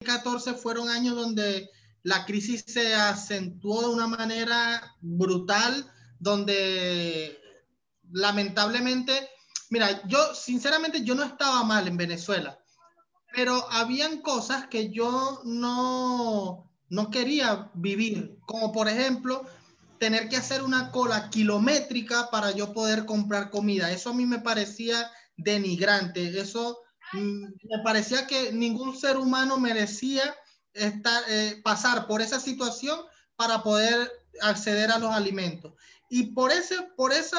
2014 fueron años donde la crisis se acentuó de una manera brutal, donde lamentablemente, mira, yo sinceramente yo no estaba mal en Venezuela, pero habían cosas que yo no, no quería vivir, como por ejemplo tener que hacer una cola kilométrica para yo poder comprar comida. Eso a mí me parecía denigrante, eso me parecía que ningún ser humano merecía estar, eh, pasar por esa situación para poder acceder a los alimentos. Y por ese, por esa,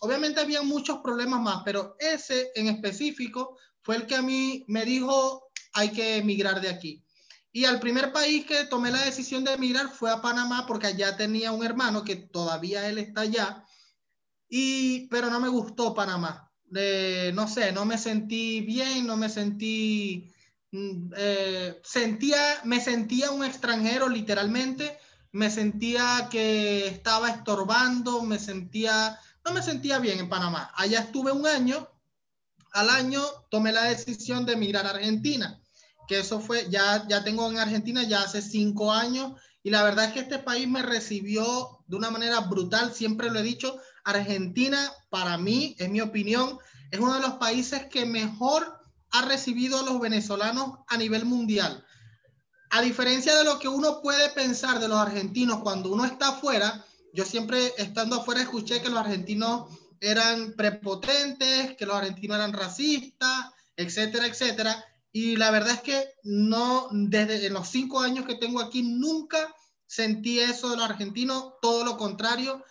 obviamente había muchos problemas más, pero ese en específico fue el que a mí me dijo hay que emigrar de aquí. Y al primer país que tomé la decisión de emigrar fue a Panamá porque allá tenía un hermano que todavía él está allá. Y, pero no me gustó Panamá. No sé, no me sentí bien, no me sentí Mm, eh, sentía, me sentía un extranjero literalmente, me sentía que estaba estorbando, me sentía, no me sentía bien en Panamá. Allá estuve un año, al año tomé la decisión de emigrar a Argentina, que eso fue, ya, ya tengo en Argentina ya hace cinco años y la verdad es que este país me recibió de una manera brutal, siempre lo he dicho, Argentina para mí, en mi opinión, es uno de los países que mejor ha recibido a los venezolanos a nivel mundial. A diferencia de lo que uno puede pensar de los argentinos cuando uno está afuera, yo siempre estando afuera escuché que los argentinos eran prepotentes, que los argentinos eran racistas, etcétera, etcétera. Y la verdad es que no, desde los cinco años que tengo aquí, nunca sentí eso de los argentinos, todo lo contrario.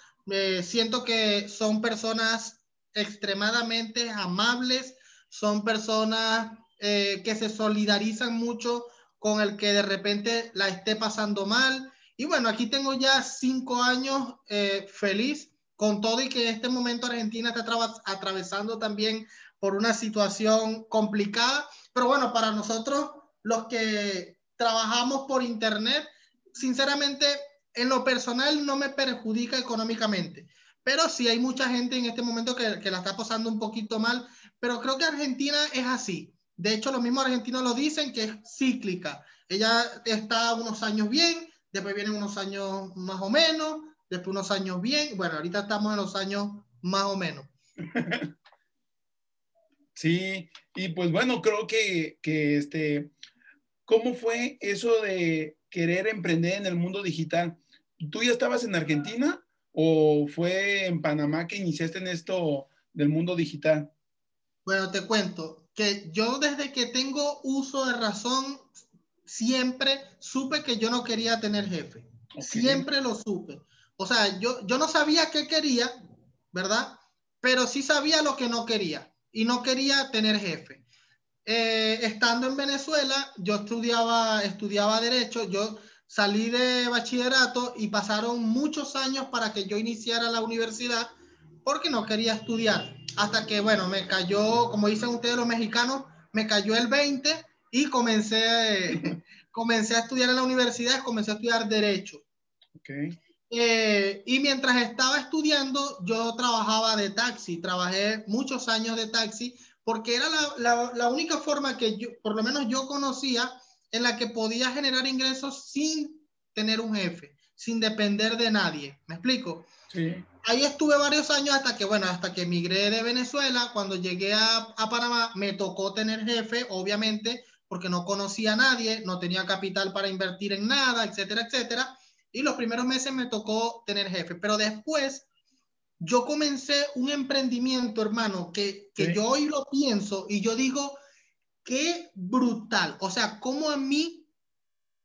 Siento que son personas extremadamente amables, son personas eh, que se solidarizan mucho con el que de repente la esté pasando mal. Y bueno, aquí tengo ya cinco años eh, feliz con todo y que en este momento Argentina está atravesando también por una situación complicada. Pero bueno, para nosotros, los que trabajamos por Internet, sinceramente, en lo personal no me perjudica económicamente. Pero sí hay mucha gente en este momento que, la está pasando un poquito mal pero creo que Argentina es así. De hecho, los mismos argentinos lo dicen que es cíclica. Ella está unos años bien, después vienen unos años más o menos, después unos años bien. Bueno, ahorita estamos en los años más o menos. Sí, y pues bueno, creo que, que este, ¿cómo fue eso de querer emprender en el mundo digital? ¿Tú ya estabas en Argentina o fue en Panamá que iniciaste en esto del mundo digital? Bueno, te cuento que yo desde que tengo uso de razón, siempre supe que yo no quería tener jefe. Siempre lo supe. O sea, yo, yo no sabía qué quería, ¿verdad? Pero sí sabía lo que no quería. Y no quería tener jefe. Eh, estando en Venezuela, yo estudiaba, estudiaba derecho, yo salí de bachillerato y pasaron muchos años para que yo iniciara la universidad porque no quería estudiar hasta que, bueno, me cayó, como dicen ustedes los mexicanos, me cayó el 20 y comencé, comencé a estudiar en la universidad, comencé a estudiar Derecho. Okay. Eh, y mientras estaba estudiando, yo trabajaba de taxi, trabajé muchos años de taxi, porque era la, la, la única forma que yo, por lo menos yo conocía, en la que podía generar ingresos sin tener un jefe, sin depender de nadie. ¿Me explico? Sí ahí estuve varios años hasta que, bueno, hasta que emigré de Venezuela. Cuando llegué a, a, Panamá, me tocó tener jefe, obviamente, porque no conocía a nadie, no tenía capital para invertir en nada, etcétera, etcétera. Y los primeros meses me tocó tener jefe. Pero después, yo comencé un emprendimiento, hermano, que, que yo hoy lo pienso y yo digo, qué brutal. O sea, como a mí,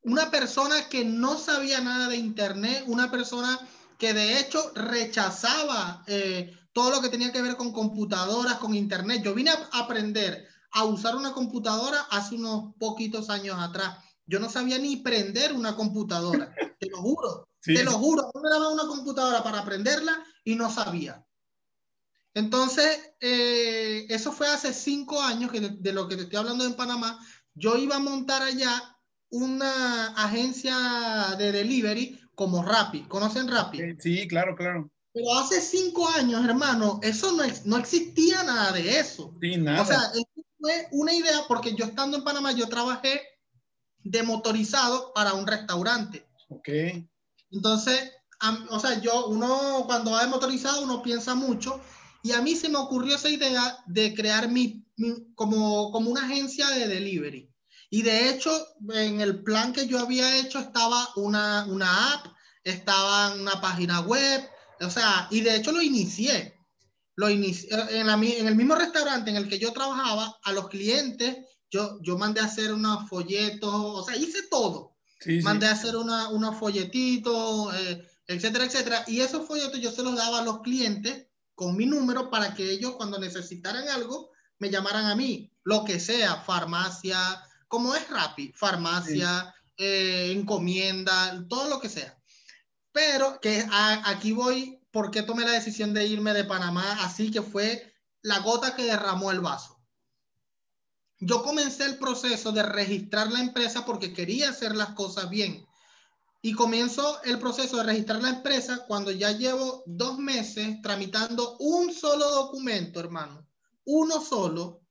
una persona que no sabía nada de Internet, una persona que de hecho rechazaba eh, todo lo que tenía que ver con computadoras, con internet. Yo vine a aprender a usar una computadora hace unos poquitos años atrás. Yo no sabía ni prender una computadora, te lo juro, te lo juro. Yo me daba una computadora para aprenderla y no sabía. Entonces, eh, eso fue hace cinco años que de, de lo que te estoy hablando en Panamá. Yo iba a montar allá una agencia de delivery como Rappi. ¿Conocen Rappi? Sí, claro, claro. Pero hace cinco años, hermano, eso no, no existía nada de eso. Sí, nada. O sea, fue una idea, porque yo estando en Panamá, yo trabajé de motorizado para un restaurante. Ok. Entonces, o sea, yo, uno cuando va de motorizado, uno piensa mucho y a mí se me ocurrió esa idea de crear mi, como, como una agencia de delivery. Y de hecho, en el plan que yo había hecho estaba una, una app, estaba una página web, o sea, y de hecho lo inicié. Lo inicié en, la, en el mismo restaurante en el que yo trabajaba, a los clientes, yo, yo mandé a hacer unos folletos, o sea, hice todo. mandé a hacer una, unos folletitos, eh, etcétera, etcétera. Y esos folletos yo se los daba a los clientes con mi número para que ellos cuando necesitaran algo me llamaran a mí, lo que sea, farmacia, como es Rappi, farmacia, eh, encomienda, todo lo que sea. Pero que aquí voy, porque tomé la decisión de irme de Panamá? Así que fue la gota que derramó el vaso. Yo comencé el proceso de registrar la empresa porque quería hacer las cosas bien. Y comienzo el proceso de registrar la empresa cuando ya llevo dos meses tramitando un solo documento, hermano. Uno solo,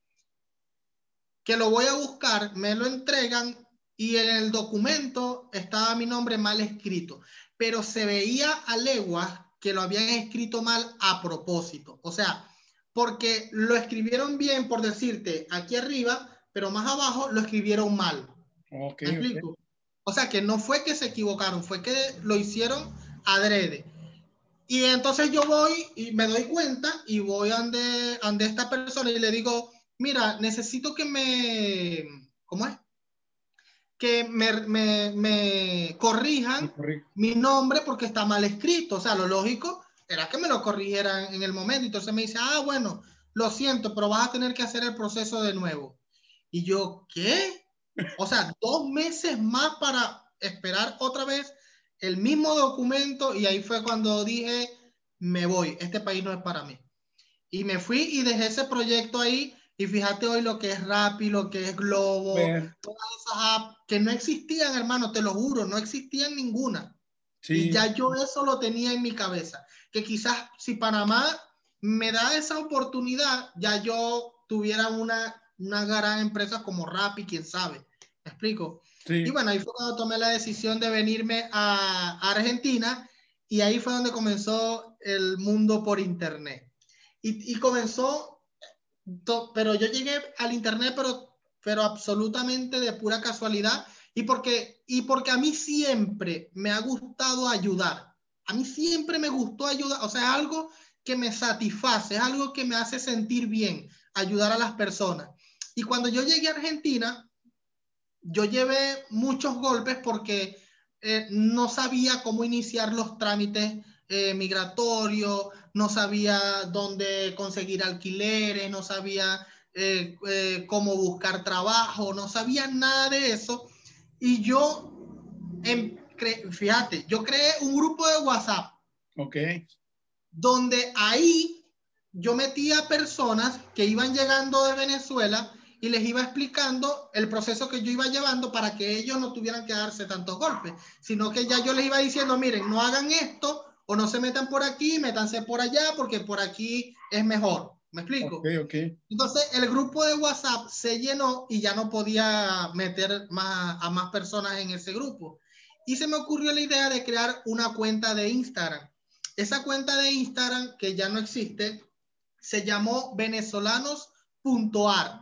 que lo voy a buscar, me lo entregan y en el documento estaba mi nombre mal escrito, pero se veía a leguas que lo habían escrito mal a propósito. O sea, porque lo escribieron bien, por decirte, aquí arriba, pero más abajo lo escribieron mal. Okay, explico? O sea, que no fue que se equivocaron, fue que lo hicieron adrede. Y entonces yo voy y me doy cuenta y voy ande, ande esta persona y le digo, mira, necesito que me, ¿cómo es? Que me, me, me corrijan mi nombre porque está mal escrito. O sea, lo lógico era que me lo corrigieran en el momento. Entonces me dice, ah, bueno, lo siento, pero vas a tener que hacer el proceso de nuevo. Y yo, ¿qué? O sea, dos meses más para esperar otra vez el mismo documento y ahí fue cuando dije, me voy, este país no es para mí. Y me fui y dejé ese proyecto ahí y fíjate hoy lo que es Rappi, lo que es Globo, todas esas apps que no existían, hermano, te lo juro, no existían ninguna. Y ya yo eso lo tenía en mi cabeza, que quizás si Panamá me da esa oportunidad, ya yo tuviera una, una gran empresa como Rappi, quién sabe explico? Y bueno, ahí fue cuando tomé la decisión de venirme a, Argentina y ahí fue donde comenzó el mundo por internet. Y, y comenzó, pero yo llegué al internet, pero, pero absolutamente de pura casualidad y porque, y porque a mí siempre me ha gustado ayudar. A mí siempre me gustó ayudar, o sea, algo que me satisface, es algo que me hace sentir bien, ayudar a las personas. Y cuando yo llegué a Argentina, yo llevé muchos golpes porque eh, no sabía cómo iniciar los trámites eh, migratorios, no sabía dónde conseguir alquileres, no sabía eh, cómo buscar trabajo, no sabía nada de eso. Y yo, em, fíjate, yo creé un grupo de WhatsApp. Ok. Donde ahí yo metía personas que iban llegando de Venezuela y les iba explicando el proceso que yo iba llevando para que ellos no tuvieran que darse tantos golpes, sino que ya yo les iba diciendo, miren, no hagan esto o no se metan por aquí, métanse por allá porque por aquí es mejor. ¿Me explico? Okay, okay. Entonces el grupo de WhatsApp se llenó y ya no podía meter más, a más personas en ese grupo. Y se me ocurrió la idea de crear una cuenta de Instagram. Esa cuenta de Instagram, que ya no existe, se llamó venezolanos.ar.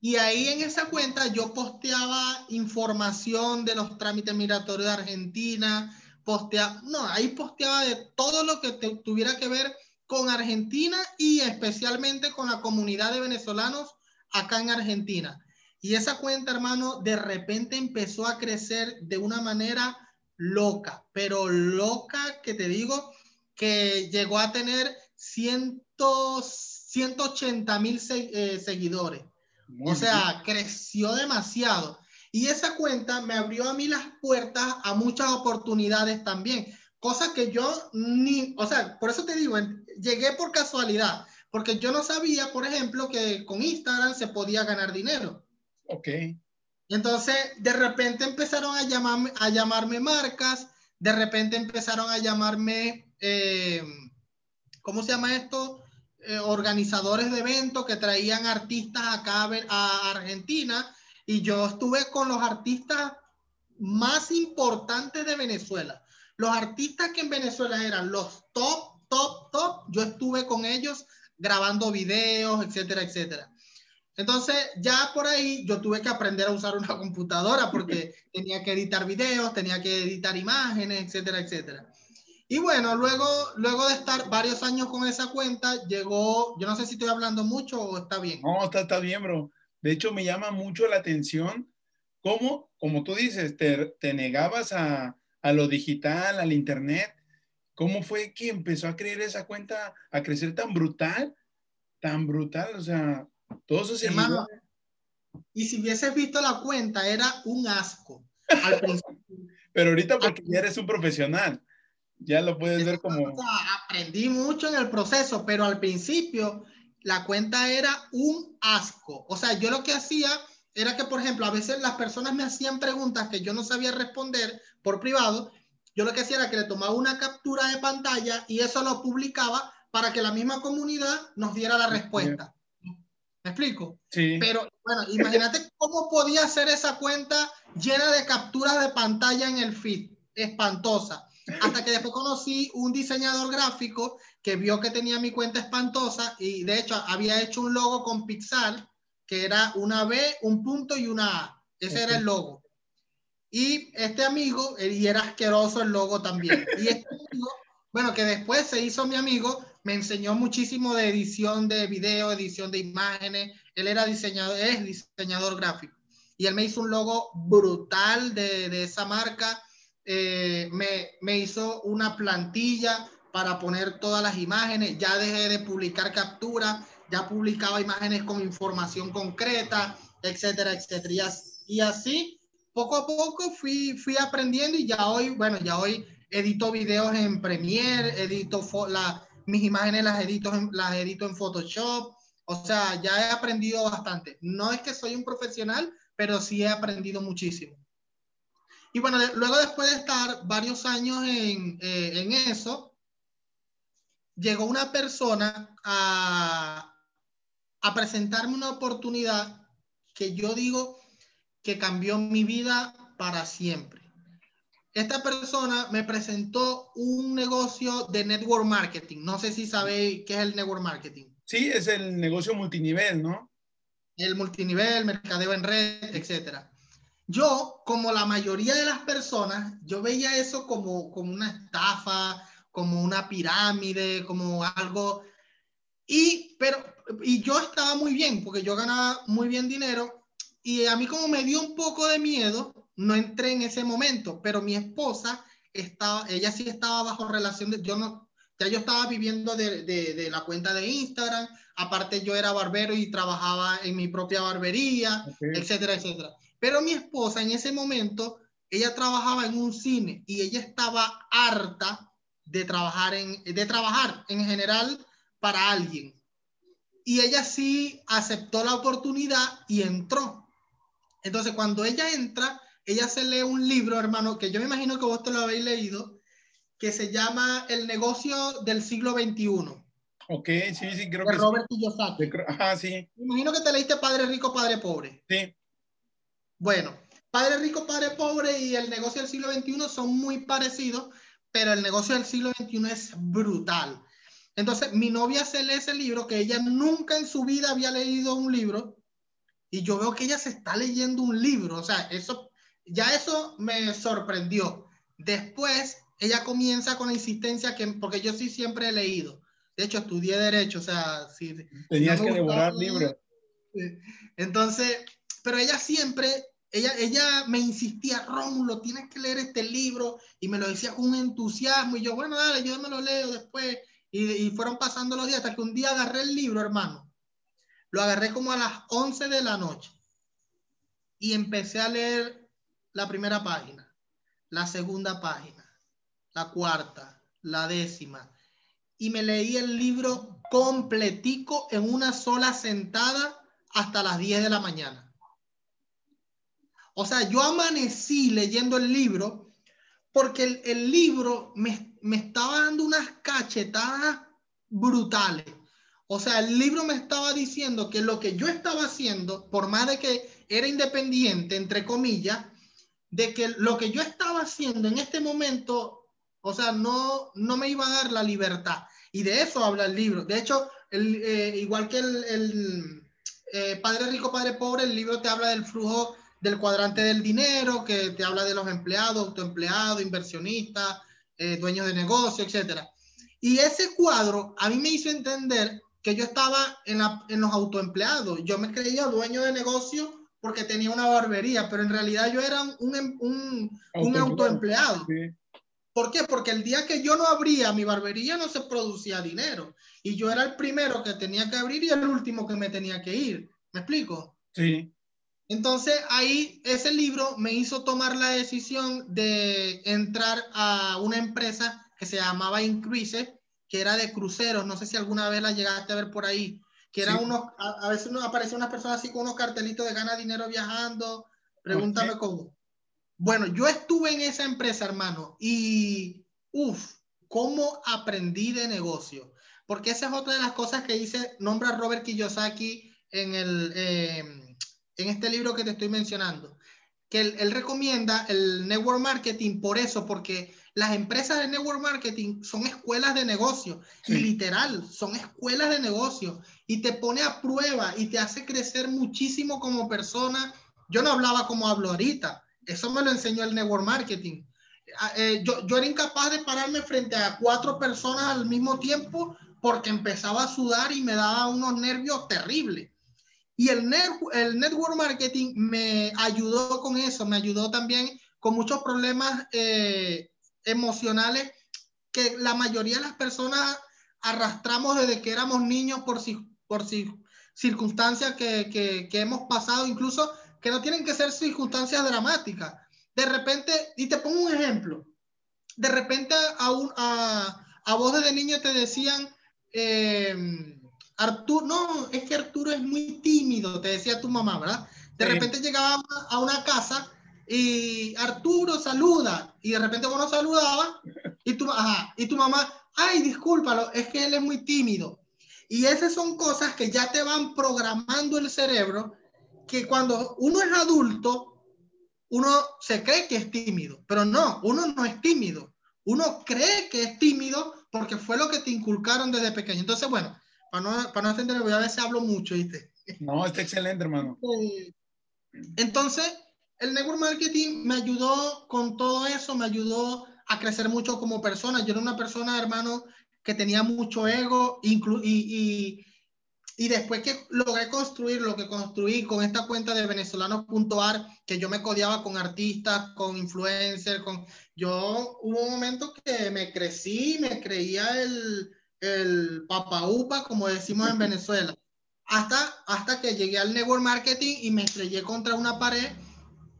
Y ahí en esa cuenta yo posteaba información de los trámites migratorios de Argentina, posteaba, no, ahí posteaba de todo lo que tuviera que ver con Argentina y especialmente con la comunidad de venezolanos acá en Argentina. Y esa cuenta, hermano, de repente empezó a crecer de una manera loca, pero loca que te digo que llegó a tener cientos 180 mil eh, seguidores. o sea, creció demasiado. Y esa cuenta me abrió a mí las puertas a muchas oportunidades también. Cosas que yo ni, o sea, por eso te digo, llegué por casualidad, porque yo no sabía, por ejemplo, que con Instagram se podía ganar dinero. Ok. Entonces, de repente empezaron a llamarme, a llamarme marcas, de repente empezaron a llamarme, eh, ¿cómo se llama esto? Eh, organizadores de eventos que traían artistas acá a Argentina y yo estuve con los artistas más importantes de Venezuela. Los artistas que en Venezuela eran los top, top, top, yo estuve con ellos grabando videos, etcétera, etcétera. Entonces, ya por ahí yo tuve que aprender a usar una computadora porque tenía que editar videos, tenía que editar imágenes, etcétera, etcétera. Y bueno, luego, luego de estar varios años con esa cuenta, llegó, yo no sé si estoy hablando mucho o está bien. No, está, está bien, bro. De hecho, me llama mucho la atención cómo, como tú dices, te, te negabas a, a lo digital, al internet. ¿Cómo fue que empezó a creer esa cuenta a crecer tan brutal? Tan brutal, o sea, todos esos Hermano, y si hubieses visto la cuenta, era un asco. Pero ahorita porque ya eres un profesional, ya lo puedes ver como... aprendí mucho en el proceso, pero al principio la cuenta era un asco. O sea, yo lo que hacía era que, por ejemplo, a veces las personas me hacían preguntas que yo no sabía responder por privado. Yo lo que hacía era que le tomaba una captura de pantalla y eso lo publicaba para que la misma comunidad nos diera la respuesta. ¿Me explico? Sí. Pero bueno, imagínate cómo podía ser esa cuenta llena de capturas de pantalla en el feed. Espantosa. Hasta que después conocí un diseñador gráfico que vio que tenía mi cuenta espantosa y de hecho había hecho un logo con Pixar que era una B, un punto y una A. Ese era el logo. Y este amigo, y era asqueroso el logo también. Y este amigo, bueno, que después se hizo mi amigo, me enseñó muchísimo de edición de video, edición de imágenes. Él era diseñador, es diseñador gráfico. Y él me hizo un logo brutal de, de esa marca. Eh, me, me hizo una plantilla para poner todas las imágenes. Ya dejé de publicar capturas, ya publicaba imágenes con información concreta, etcétera, etcétera. Y así, poco a poco fui, fui aprendiendo y ya hoy, bueno, ya hoy edito videos en Premiere, edito la, mis imágenes las edito, en, las edito en Photoshop, o sea, ya he aprendido bastante. No es que soy un profesional, pero sí he aprendido muchísimo. Y bueno, luego después de estar varios años en, eh, en eso, llegó una persona a, a presentarme una oportunidad que yo digo que cambió mi vida para siempre esta persona me presentó un negocio de network marketing. No sé si sabéis qué es el network marketing. Sí, es el negocio multinivel, ¿no? El multinivel, mercadeo en red, etcétera. Yo, como la mayoría de las personas, yo veía eso como, como una estafa, como una pirámide, como algo. Y, pero, y yo estaba muy bien, porque yo ganaba muy bien dinero. Y a mí como me dio un poco de miedo, no entré en ese momento, pero mi esposa estaba, ella sí estaba bajo relación de, yo no, ya yo estaba viviendo de, de, la cuenta de Instagram, aparte yo era barbero y trabajaba en mi propia barbería, etcétera, etcétera. Pero mi esposa en ese momento, ella trabajaba en un cine y ella estaba harta de trabajar en, de trabajar en general para alguien. Y ella sí aceptó la oportunidad y entró. Entonces, cuando ella entra, ella se lee un libro, hermano, que yo me imagino que vos te lo habéis leído, que se llama El negocio del siglo XXI. Ok, sí, sí, creo de que Robert Kiyosaki. Ajá, sí. Me imagino que te leíste Padre Rico, Padre Pobre. Sí. Bueno, Padre Rico, Padre Pobre y el negocio del siglo XXI son muy parecidos, pero el negocio del siglo XXI es brutal. Entonces, mi novia se lee ese libro que ella nunca en su vida había leído un libro y yo veo que ella se está leyendo un libro. O sea, eso ya eso me sorprendió. Después, ella comienza con la insistencia que, porque yo sí siempre he leído. De hecho, estudié Derecho, o sea, si... Tenías que devorar libros. Entonces, pero ella siempre, ella, ella me insistía, Rómulo, tienes que leer este libro, y me lo decía con entusiasmo, y yo, bueno, dale, yo me lo leo después, y, y fueron pasando los días, hasta que un día agarré el libro, hermano. Lo agarré como a las 11 de la noche, y empecé a leer la primera página, la segunda página, la cuarta, la décima. Y me leí el libro completico en una sola sentada hasta las 10 de la mañana. O sea, yo amanecí leyendo el libro porque el, libro me, me estaba dando unas cachetadas brutales. O sea, el libro me estaba diciendo que lo que yo estaba haciendo, por más de que era independiente, entre comillas, de que lo que yo estaba haciendo en este momento, o sea, no, no me iba a dar la libertad. Y de eso habla el libro. De hecho, eh, igual que el, el eh, Padre Rico, Padre Pobre, el libro te habla del flujo del cuadrante del dinero, que te habla de los empleados, autoempleados, inversionistas, eh, dueños de negocio, etc. Y ese cuadro a mí me hizo entender que yo estaba en, en los autoempleados. Yo me creía dueño de negocio porque tenía una barbería, pero en realidad yo era un, un, un autoempleado. ¿Por qué? Porque el día que yo no abría mi barbería no se producía dinero. Y yo era el primero que tenía que abrir y el último que me tenía que ir. ¿Me explico? Sí. Entonces ahí ese libro me hizo tomar la decisión de entrar a una empresa que se llamaba Increase, que era de cruceros. No sé si alguna vez la llegaste a ver por ahí que era unos, a, veces nos aparecen unas personas así con unos cartelitos de gana dinero viajando, pregúntame cómo. Bueno, yo estuve en esa empresa, hermano, y uff, cómo aprendí de negocio. Porque esa es otra de las cosas que dice, nombra Robert Kiyosaki en, el, em, en este libro que te estoy mencionando. Que él, él recomienda el network marketing por eso, porque las empresas de network marketing son escuelas de negocio, y literal, son escuelas de negocio, y te pone a prueba y te hace crecer muchísimo como persona. Yo no hablaba como hablo ahorita, eso me lo enseñó el network marketing. Ah, eh, yo, yo era incapaz de pararme frente a cuatro personas al mismo tiempo porque empezaba a sudar y me daba unos nervios terribles. Y el, el network marketing me ayudó con eso, me ayudó también con muchos problemas eh, emocionales que la mayoría de las personas arrastramos desde que éramos niños por, por circunstancias que, que, hemos pasado, incluso que no tienen que ser circunstancias dramáticas. De repente, y te pongo un ejemplo, de repente a, un, a, a vos desde niño te decían, eh, Arturo, no, es que Arturo es muy tímido, te decía tu mamá, ¿verdad? De repente llegaba a una casa y Arturo saluda, y de repente uno saludaba, y tu, y tu mamá, ay, discúlpalo, es que él es muy tímido. Y esas son cosas que ya te van programando el cerebro, que cuando uno es adulto, uno se cree que es tímido, pero no, uno no es tímido. Uno cree que es tímido porque fue lo que te inculcaron desde pequeño. Entonces, bueno, para no, para no voy a ver si hablo mucho, ¿viste? No, está excelente, hermano. Entonces, el network marketing me ayudó con todo eso, me ayudó a crecer mucho como persona. Yo era una persona, hermano, que tenía mucho ego y, y, y después que logré construir lo que construí con esta cuenta de venezolanos.ar, que yo me codeaba con artistas, con influencers, con... Yo hubo un momento que me crecí, me creía el, el upa, como decimos en Venezuela, hasta, hasta que llegué al network marketing y me estrellé contra una pared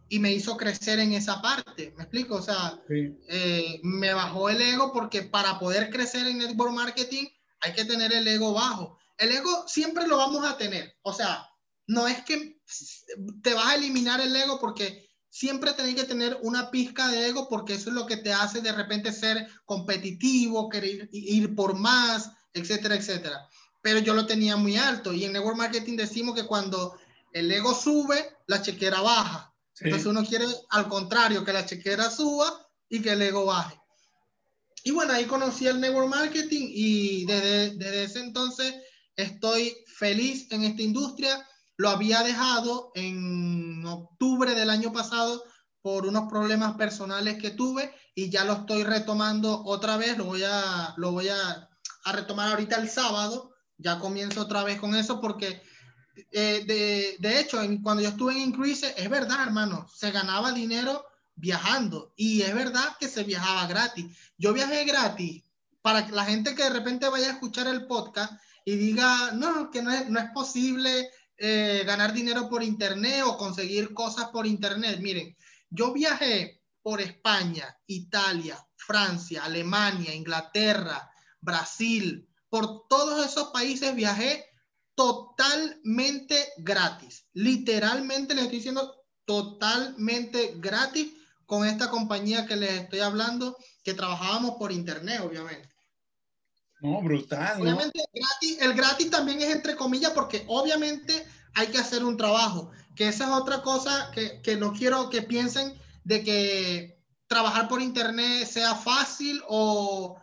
y me hizo crecer en esa parte. ¿Me explico? O sea, eh, me bajó el ego porque para poder crecer en network marketing hay que tener el ego bajo. El ego siempre lo vamos a tener. O sea, no es que te vas a eliminar el ego porque siempre tenés que tener una pizca de ego porque eso es lo que te hace de repente ser competitivo, querer ir por más, etcétera, etcétera. Pero yo lo tenía muy alto y en network marketing decimos que cuando el ego sube, la chequera baja. Entonces uno quiere al contrario, que la chequera suba y que el ego baje. Y bueno, ahí conocí el network marketing y desde, desde ese entonces estoy feliz en esta industria. Lo había dejado en octubre del año pasado por unos problemas personales que tuve y ya lo estoy retomando otra vez. Lo voy a, lo voy a, a retomar ahorita el sábado. Ya comienzo otra vez con eso porque eh, de, de, hecho, cuando yo estuve en Increase, es verdad, hermano, se ganaba dinero viajando y es verdad que se viajaba gratis. Yo viajé gratis para que la gente que de repente vaya a escuchar el podcast y diga, no, que no es, no es posible eh, ganar dinero por internet o conseguir cosas por internet. Miren, yo viajé por España, Italia, Francia, Alemania, Inglaterra, Brasil, por todos esos países viajé totalmente gratis. Literalmente les estoy diciendo totalmente gratis con esta compañía que les estoy hablando, que trabajábamos por internet, obviamente. No, brutal. Obviamente, Gratis, el gratis también es entre comillas porque obviamente hay que hacer un trabajo. que esa es otra cosa que, que no quiero que piensen de que trabajar por internet sea fácil o,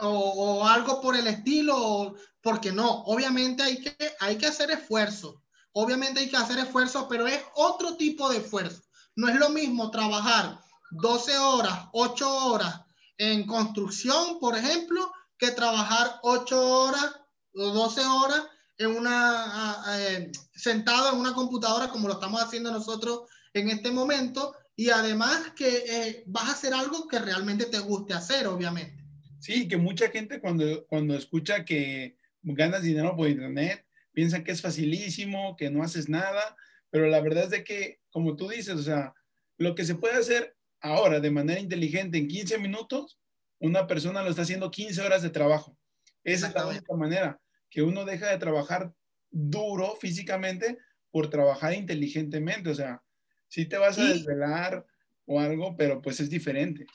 o, o algo por el estilo, porque no, obviamente hay que, hay que hacer esfuerzo, obviamente hay que hacer esfuerzo, pero es otro tipo de esfuerzo. No es lo mismo trabajar 12 horas, 8 horas en construcción, por ejemplo, que trabajar 8 horas o 12 horas en una, eh, sentado en una computadora como lo estamos haciendo nosotros en este momento y además que eh, vas a hacer algo que realmente te guste hacer, obviamente. Sí, que mucha gente cuando, cuando escucha que ganas dinero por internet, piensa que es facilísimo, que no haces nada, pero la verdad es de que, como tú dices, o sea, lo que se puede hacer ahora de manera inteligente en 15 minutos, una persona lo está haciendo 15 horas de trabajo. Esa es la única manera, que uno deja de trabajar duro físicamente por trabajar inteligentemente. O sea, si te vas a desvelar o algo, pero pues es diferente.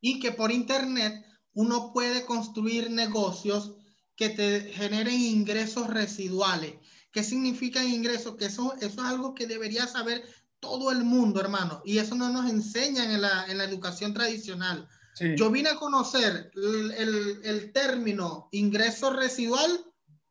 Y que por internet uno puede construir negocios que te generen ingresos residuales. ¿Qué significa ingresos? Que eso, eso es algo que debería saber todo el mundo, hermano. Y eso no nos enseñan en la, en la educación tradicional. Sí. Yo vine a conocer el, el, el, término ingreso residual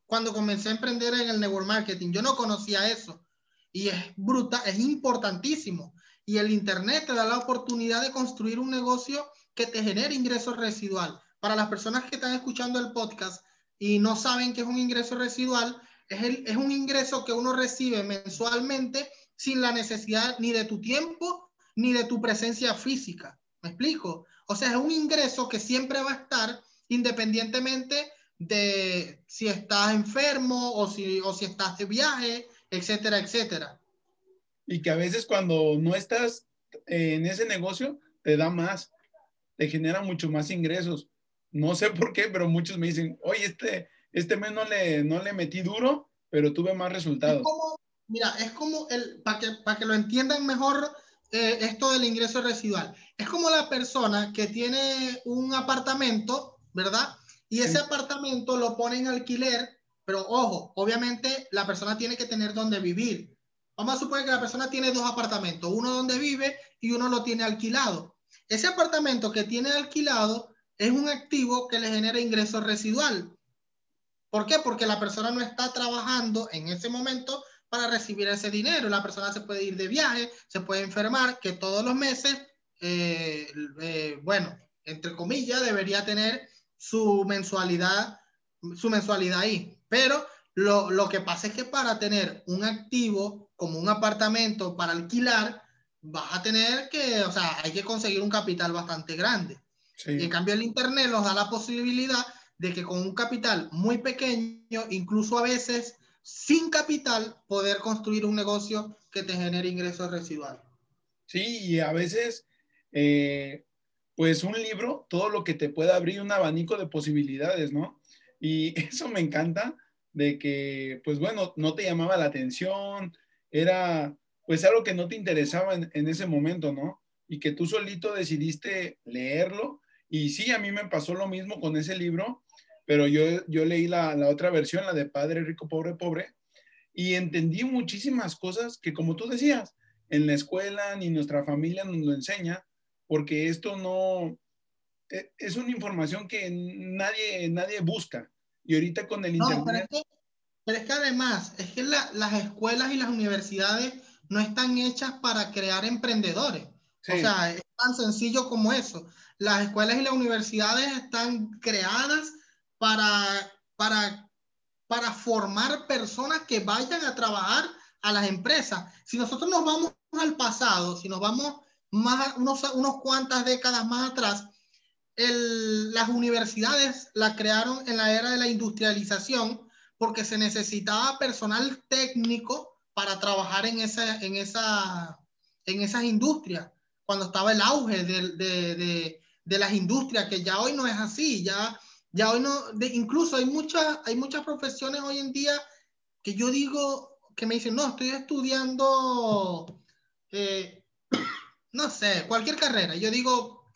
cuando comencé a emprender en el network marketing. Yo no conocía eso. Y es brutal, es importantísimo. Y el Internet te da la oportunidad de construir un negocio que te genere ingreso residual. Para las personas que están escuchando el podcast y no saben qué es un ingreso residual, es, el, es un ingreso que uno recibe mensualmente sin la necesidad ni de tu tiempo ni de tu presencia física. ¿Me explico? O sea, es un ingreso que siempre va a estar independientemente de si estás enfermo o si, o si estás de viaje, etcétera, etcétera. Y que a veces cuando no estás en ese negocio, te da más, te genera mucho más ingresos. No sé por qué, pero muchos me dicen, oye, este, este mes no le, no le metí duro, pero tuve más resultados. Es como, mira, es como el, para que, para que lo entiendan mejor, eh, esto del ingreso residual. Es como la persona que tiene un apartamento, ¿verdad? Y ese sí. apartamento lo pone en alquiler, pero ojo, obviamente la persona tiene que tener donde vivir. Vamos a suponer que la persona tiene dos apartamentos, uno donde vive y uno lo tiene alquilado. Ese apartamento que tiene alquilado es un activo que le genera ingreso residual. ¿Por qué? Porque la persona no está trabajando en ese momento para recibir ese dinero. La persona se puede ir de viaje, se puede enfermar, que todos los meses, eh, eh, bueno, entre comillas, debería tener su mensualidad, su mensualidad ahí. Pero lo, lo, que pasa es que para tener un activo como un apartamento para alquilar, vas a tener que, o sea, hay que conseguir un capital bastante grande. Sí. Y en cambio el Internet nos da la posibilidad de que con un capital muy pequeño, incluso a veces sin capital poder construir un negocio que te genere ingresos residuales. Sí, y a veces, eh, pues un libro, todo lo que te puede abrir un abanico de posibilidades, ¿no? Y eso me encanta de que, pues bueno, no te llamaba la atención, era pues algo que no te interesaba en ese momento, ¿no? Y que tú solito decidiste leerlo. Y sí, a mí me pasó lo mismo con ese libro pero yo, yo leí la, la, otra versión, la de Padre Rico, Pobre, Pobre, y entendí muchísimas cosas que, como tú decías, en la escuela ni nuestra familia nos lo enseña, porque esto no, e, es una información que nadie, nadie busca. Y ahorita con el no, Internet... Pero es, que, pero es que además, es que la, las escuelas y las universidades no están hechas para crear emprendedores. Sí. O sea, es tan sencillo como eso. Las escuelas y las universidades están creadas para, para, para formar personas que vayan a trabajar a las empresas. Si nosotros nos vamos al pasado, si nos vamos más, unos, unos cuantas décadas más atrás, el, las universidades la crearon en la era de la industrialización porque se necesitaba personal técnico para trabajar en, esa, en, esa, en esas industrias, cuando estaba el auge de, de, de, de las industrias, que ya hoy no es así, ya ya hoy no, de, incluso hay muchas, hay muchas profesiones hoy en día que yo digo, que me dicen, no, estoy estudiando, eh, no sé, cualquier carrera. Yo digo,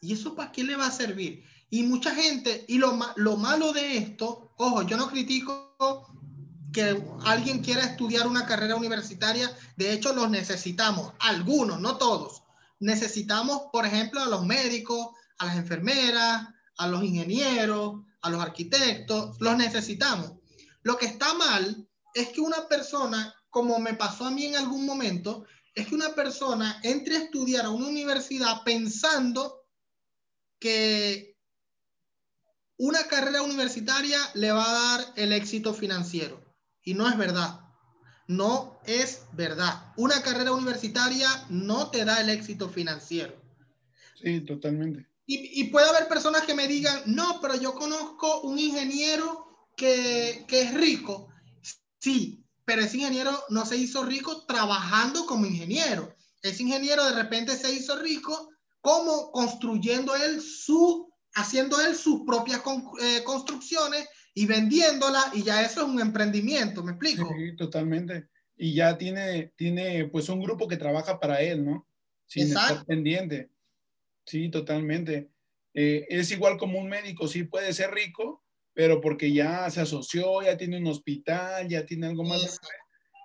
¿y eso para qué le va a servir? Y mucha gente, y lo, lo malo de esto, ojo, yo no critico que alguien quiera estudiar una carrera universitaria. De hecho, los necesitamos, algunos, no todos. Necesitamos, por ejemplo, a los médicos, a las enfermeras, a los ingenieros, a los arquitectos, los necesitamos. Lo que está mal es que una persona, como me pasó a mí en algún momento, es que una persona entre a estudiar a una universidad pensando que una carrera universitaria le va a dar el éxito financiero. Y no es verdad. No es verdad. Una carrera universitaria no te da el éxito financiero. Sí, totalmente. Y, puede haber personas que me digan, no, pero yo conozco un ingeniero que, que es rico. Sí, pero ese ingeniero no se hizo rico trabajando como ingeniero. Ese ingeniero de repente se hizo rico como construyendo él su, haciendo él sus propias eh, construcciones y vendiéndola y ya eso es un emprendimiento, ¿me explico? Sí, totalmente. Y ya tiene, tiene pues un grupo que trabaja para él, ¿no? Sin Exacto. estar pendiente. Sí, totalmente. Eh, es igual como un médico, sí puede ser rico, pero porque ya se asoció, ya tiene un hospital, ya tiene algo más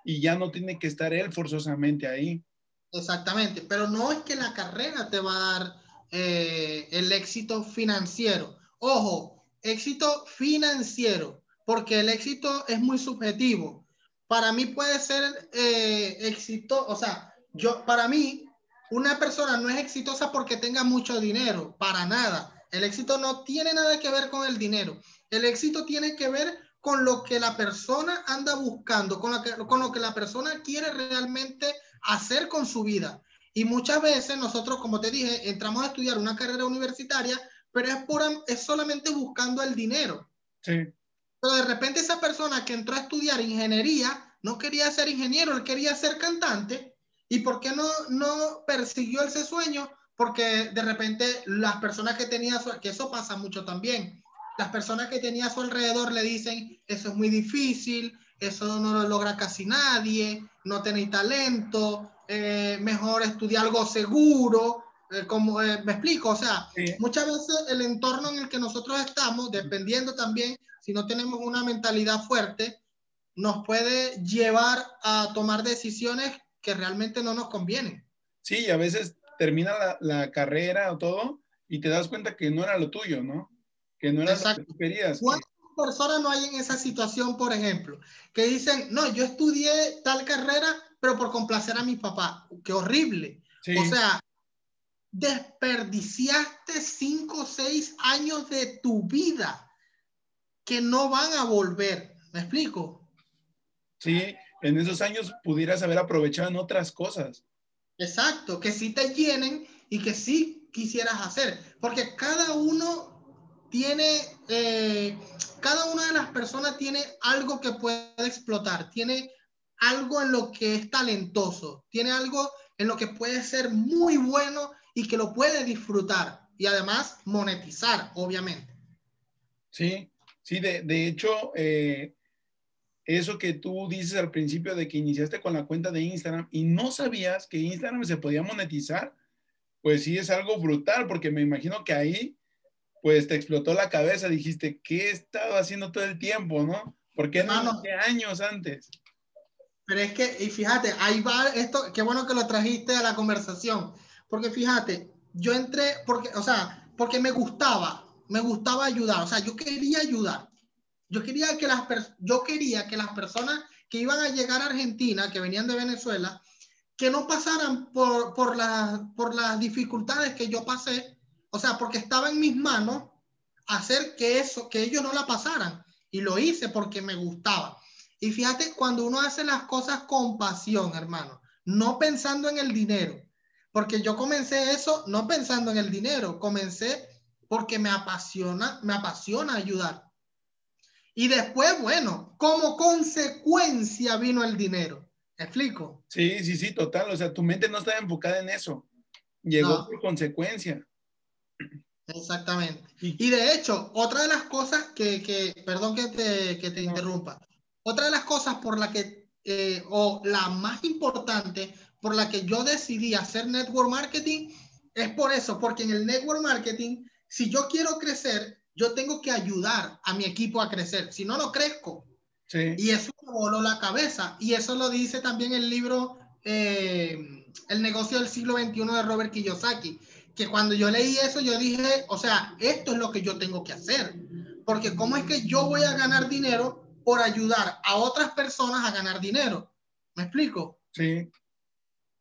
y ya no tiene que estar él forzosamente ahí. Exactamente, pero no es que la carrera te va a dar eh, el éxito financiero. Ojo, éxito financiero, porque el éxito es muy subjetivo. Para mí puede ser eh, éxito, o sea, yo, para mí, una persona no es exitosa porque tenga mucho dinero, para nada. El éxito no tiene nada que ver con el dinero. El éxito tiene que ver con lo que la persona anda buscando, con lo que, con lo que la persona quiere realmente hacer con su vida. Y muchas veces nosotros, como te dije, entramos a estudiar una carrera universitaria pero es, pura, es solamente buscando el dinero. Sí. Pero de repente esa persona que entró a estudiar ingeniería no quería ser ingeniero, él quería ser cantante. ¿Y por qué no, no persiguió ese sueño? Porque de repente las personas que tenía, que eso pasa mucho también, las personas que tenía a su alrededor le dicen, eso es muy difícil, eso no lo logra casi nadie, no tenéis talento, eh, mejor estudiar algo seguro, eh, como eh, me explico, o sea, muchas veces el entorno en el que nosotros estamos, dependiendo también, si no tenemos una mentalidad fuerte, nos puede llevar a tomar decisiones que realmente no nos convienen. Sí, a veces termina la, la carrera o todo y te das cuenta que no era lo tuyo, ¿no? Que no era lo que tú querías. ¿Cuántas personas no hay en esa situación, por ejemplo, que dicen, no, yo estudié tal carrera, pero por complacer a mi papá? Qué horrible. O sea, desperdiciaste cinco o seis años de tu vida que no van a volver. ¿Me explico? Sí, en esos años pudieras haber aprovechado en otras cosas. Exacto, que sí te llenen y que sí quisieras hacer, porque cada uno tiene, eh, cada una de las personas tiene algo que puede explotar, tiene algo en lo que es talentoso, tiene algo en lo que puede ser muy bueno y que lo puede disfrutar y además monetizar, obviamente. Sí, sí, de, de hecho, eh, eso que tú dices al principio de que iniciaste con la cuenta de Instagram y no sabías que Instagram se podía monetizar, pues sí es algo brutal, porque me imagino que ahí, pues te explotó la cabeza, dijiste, ¿qué he estado haciendo todo el tiempo, no? ¿Por qué no años antes? Pero es que, y fíjate, ahí va esto, qué bueno que lo trajiste a la conversación. Porque fíjate, yo entré porque, o sea, porque me gustaba, me gustaba ayudar, o sea, yo quería ayudar. Yo quería que las, yo quería que las personas que iban a llegar a Argentina, que venían de Venezuela, que no pasaran por, por, por las dificultades que yo pasé, o sea, porque estaba en mis manos hacer que eso, que ellos no la pasaran. Y lo hice porque me gustaba. Y fíjate, cuando uno hace las cosas con pasión, hermano, no pensando en el dinero, porque yo comencé eso no pensando en el dinero, comencé porque me apasiona, me apasiona ayudar. Y después, bueno, como consecuencia vino el dinero. ¿Me explico? Sí, sí, sí, total. O sea, tu mente no estaba enfocada en eso. Llegó por consecuencia. Exactamente. Y de hecho, otra de las cosas que, que perdón que te, que te interrumpa, otra de las cosas por la que, eh, o la más importante por la que yo decidí hacer network marketing es por eso, porque en el network marketing, si yo quiero crecer, yo tengo que ayudar a mi equipo a crecer, si no, no crezco. Y eso me voló la cabeza. Y eso lo dice también el libro eh, El negocio del siglo XXI de Robert Kiyosaki. Que cuando yo leí eso, yo dije, o sea, esto es lo que yo tengo que hacer. Porque ¿cómo es que yo voy a ganar dinero por ayudar a otras personas a ganar dinero? ¿Me explico? Sí.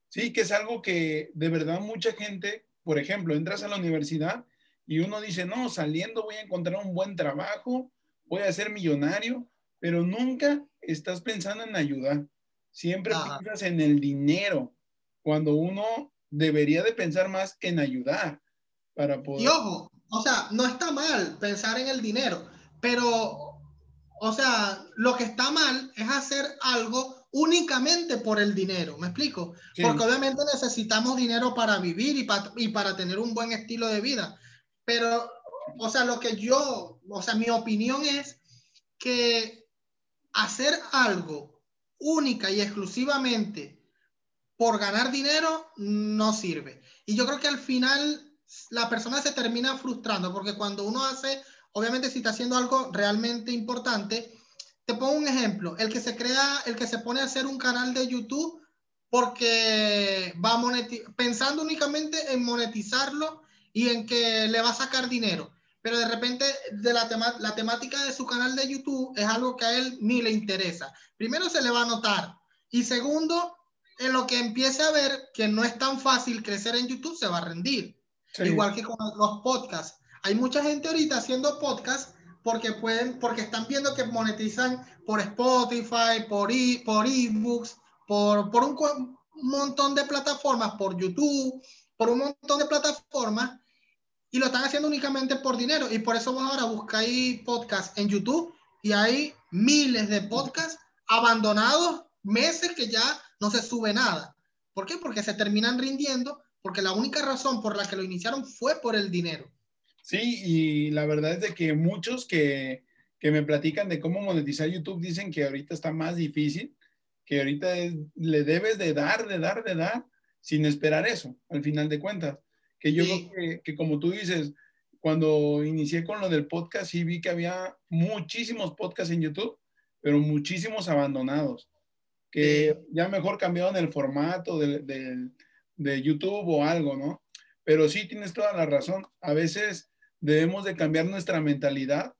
Sí, que es algo que de verdad mucha gente, por ejemplo, entras a la universidad y uno dice, no, saliendo voy a encontrar un buen trabajo, voy a ser millonario, pero nunca estás pensando en ayudar. Siempre piensas en el dinero, cuando uno debería de pensar más en ayudar para poder... Y ojo, o sea, no está mal pensar en el dinero, pero, o sea, lo que está mal es hacer algo únicamente por el dinero, ¿me explico? Porque obviamente necesitamos dinero para vivir y, y para tener un buen estilo de vida, pero, o sea, lo que yo, o sea, mi opinión es que hacer algo única y exclusivamente por ganar dinero no sirve. Y yo creo que al final la persona se termina frustrando porque cuando uno hace, obviamente si está haciendo algo realmente importante, te pongo un ejemplo, el que se crea, el que se pone a hacer un canal de YouTube porque va a pensando únicamente en monetizarlo y en que le va a sacar dinero pero de repente de la, la temática de su canal de YouTube es algo que a él ni le interesa. Primero se le va a notar y segundo, en lo que empiece a ver que no es tan fácil crecer en YouTube, se va a rendir. Igual que con los podcasts. Hay mucha gente ahorita haciendo podcasts porque pueden, porque están viendo que monetizan por Spotify, por e, por ebooks, por, por un montón de plataformas, por YouTube, por un montón de plataformas y lo están haciendo únicamente por dinero. Y por eso vos ahora buscáis podcast en YouTube y hay miles de podcasts abandonados, meses que ya no se sube nada. ¿Por qué? Porque se terminan rindiendo, porque la única razón por la que lo iniciaron fue por el dinero. Sí, y la verdad es de que muchos que, que me platican de cómo monetizar YouTube dicen que ahorita está más difícil, que ahorita le debes de dar, de dar, de dar, sin esperar eso, al final de cuentas. Que yo creo que, como tú dices, cuando inicié con lo del podcast, sí vi que había muchísimos podcasts en YouTube, pero muchísimos abandonados, que ya mejor cambiaron el formato de, de, YouTube o algo, ¿no? Pero sí tienes toda la razón. A veces debemos de cambiar nuestra mentalidad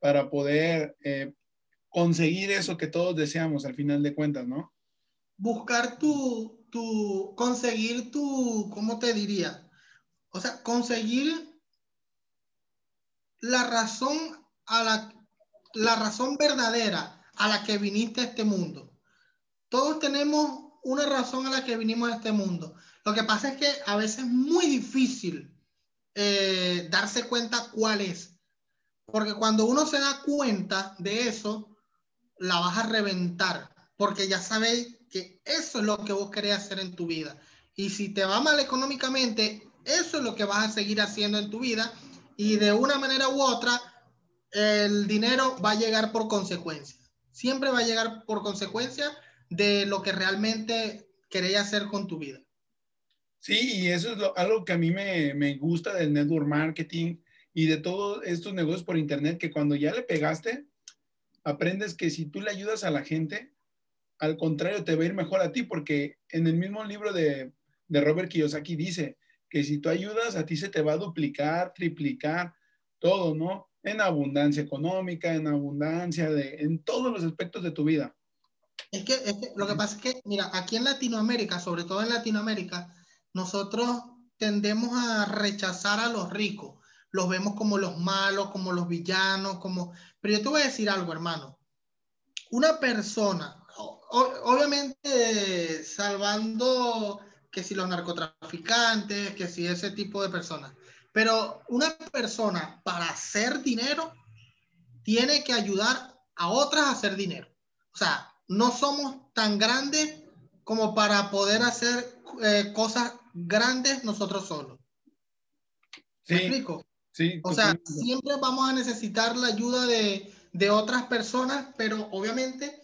para poder eh, conseguir eso que todos deseamos al final de cuentas, ¿no? Buscar tu, tu, conseguir tu, ¿cómo te diría? O sea, conseguir la razón a la, la razón verdadera a la que viniste a este mundo. Todos tenemos una razón a la que vinimos a este mundo. Lo que pasa es que a veces es muy difícil eh, darse cuenta cuál es. Porque cuando uno se da cuenta de eso, la vas a reventar. Porque ya sabéis que eso es lo que vos querés hacer en tu vida. Y si te va mal económicamente, eso es lo que vas a seguir haciendo en tu vida y de una manera u otra el dinero va a llegar por consecuencia. Siempre va a llegar por consecuencia de lo que realmente queréis hacer con tu vida. Sí, y eso es algo que a mí me, me gusta del network marketing y de todos estos negocios por internet, que cuando ya le pegaste, aprendes que si tú le ayudas a la gente, al contrario, te va a ir mejor a ti, porque en el mismo libro de, de Robert Kiyosaki dice, que si tú ayudas, a ti se te va a duplicar, triplicar, todo, ¿no? En abundancia económica, en abundancia, de, en todos los aspectos de tu vida. Es que, lo que pasa es que, mira, aquí en Latinoamérica, sobre todo en Latinoamérica, nosotros tendemos a rechazar a los ricos. Los vemos como los malos, como los villanos, como... Pero yo te voy a decir algo, hermano. Una persona, obviamente salvando que si los narcotraficantes, que si ese tipo de personas. Pero una persona para hacer dinero tiene que ayudar a otras a hacer dinero. O sea, no somos tan grandes como para poder hacer eh, cosas grandes nosotros solos. ¿Me explico? Sí. O sea, siempre vamos a necesitar la ayuda de, de otras personas, pero obviamente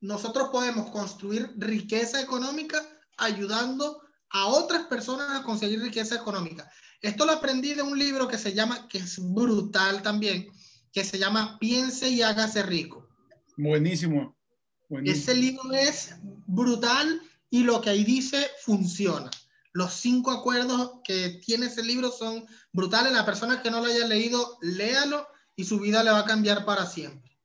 nosotros podemos construir riqueza económica ayudando a otras personas a conseguir riqueza económica. Esto lo aprendí de un libro que se llama, que es brutal también, que se llama Piense y hágase rico. Buenísimo. Ese libro es brutal y lo que ahí dice funciona. Los cinco acuerdos que tiene ese libro son brutales. La persona que no lo haya leído, léalo y su vida le va a cambiar para siempre.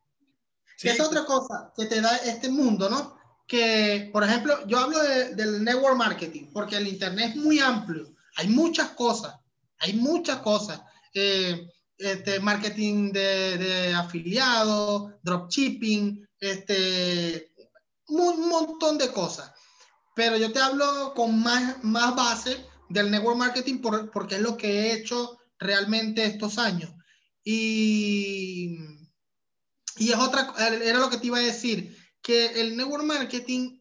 Es otra cosa que te da este mundo, ¿no? Que, por ejemplo, yo hablo del network marketing porque el Internet es muy amplio. Hay muchas cosas, hay muchas cosas. Eh, este, marketing de, de afiliados, dropshipping, este, un montón de cosas. Pero yo te hablo con más, más base del network marketing porque es lo que he hecho realmente estos años. Y, y es otra, era lo que te iba a decir, que el network marketing,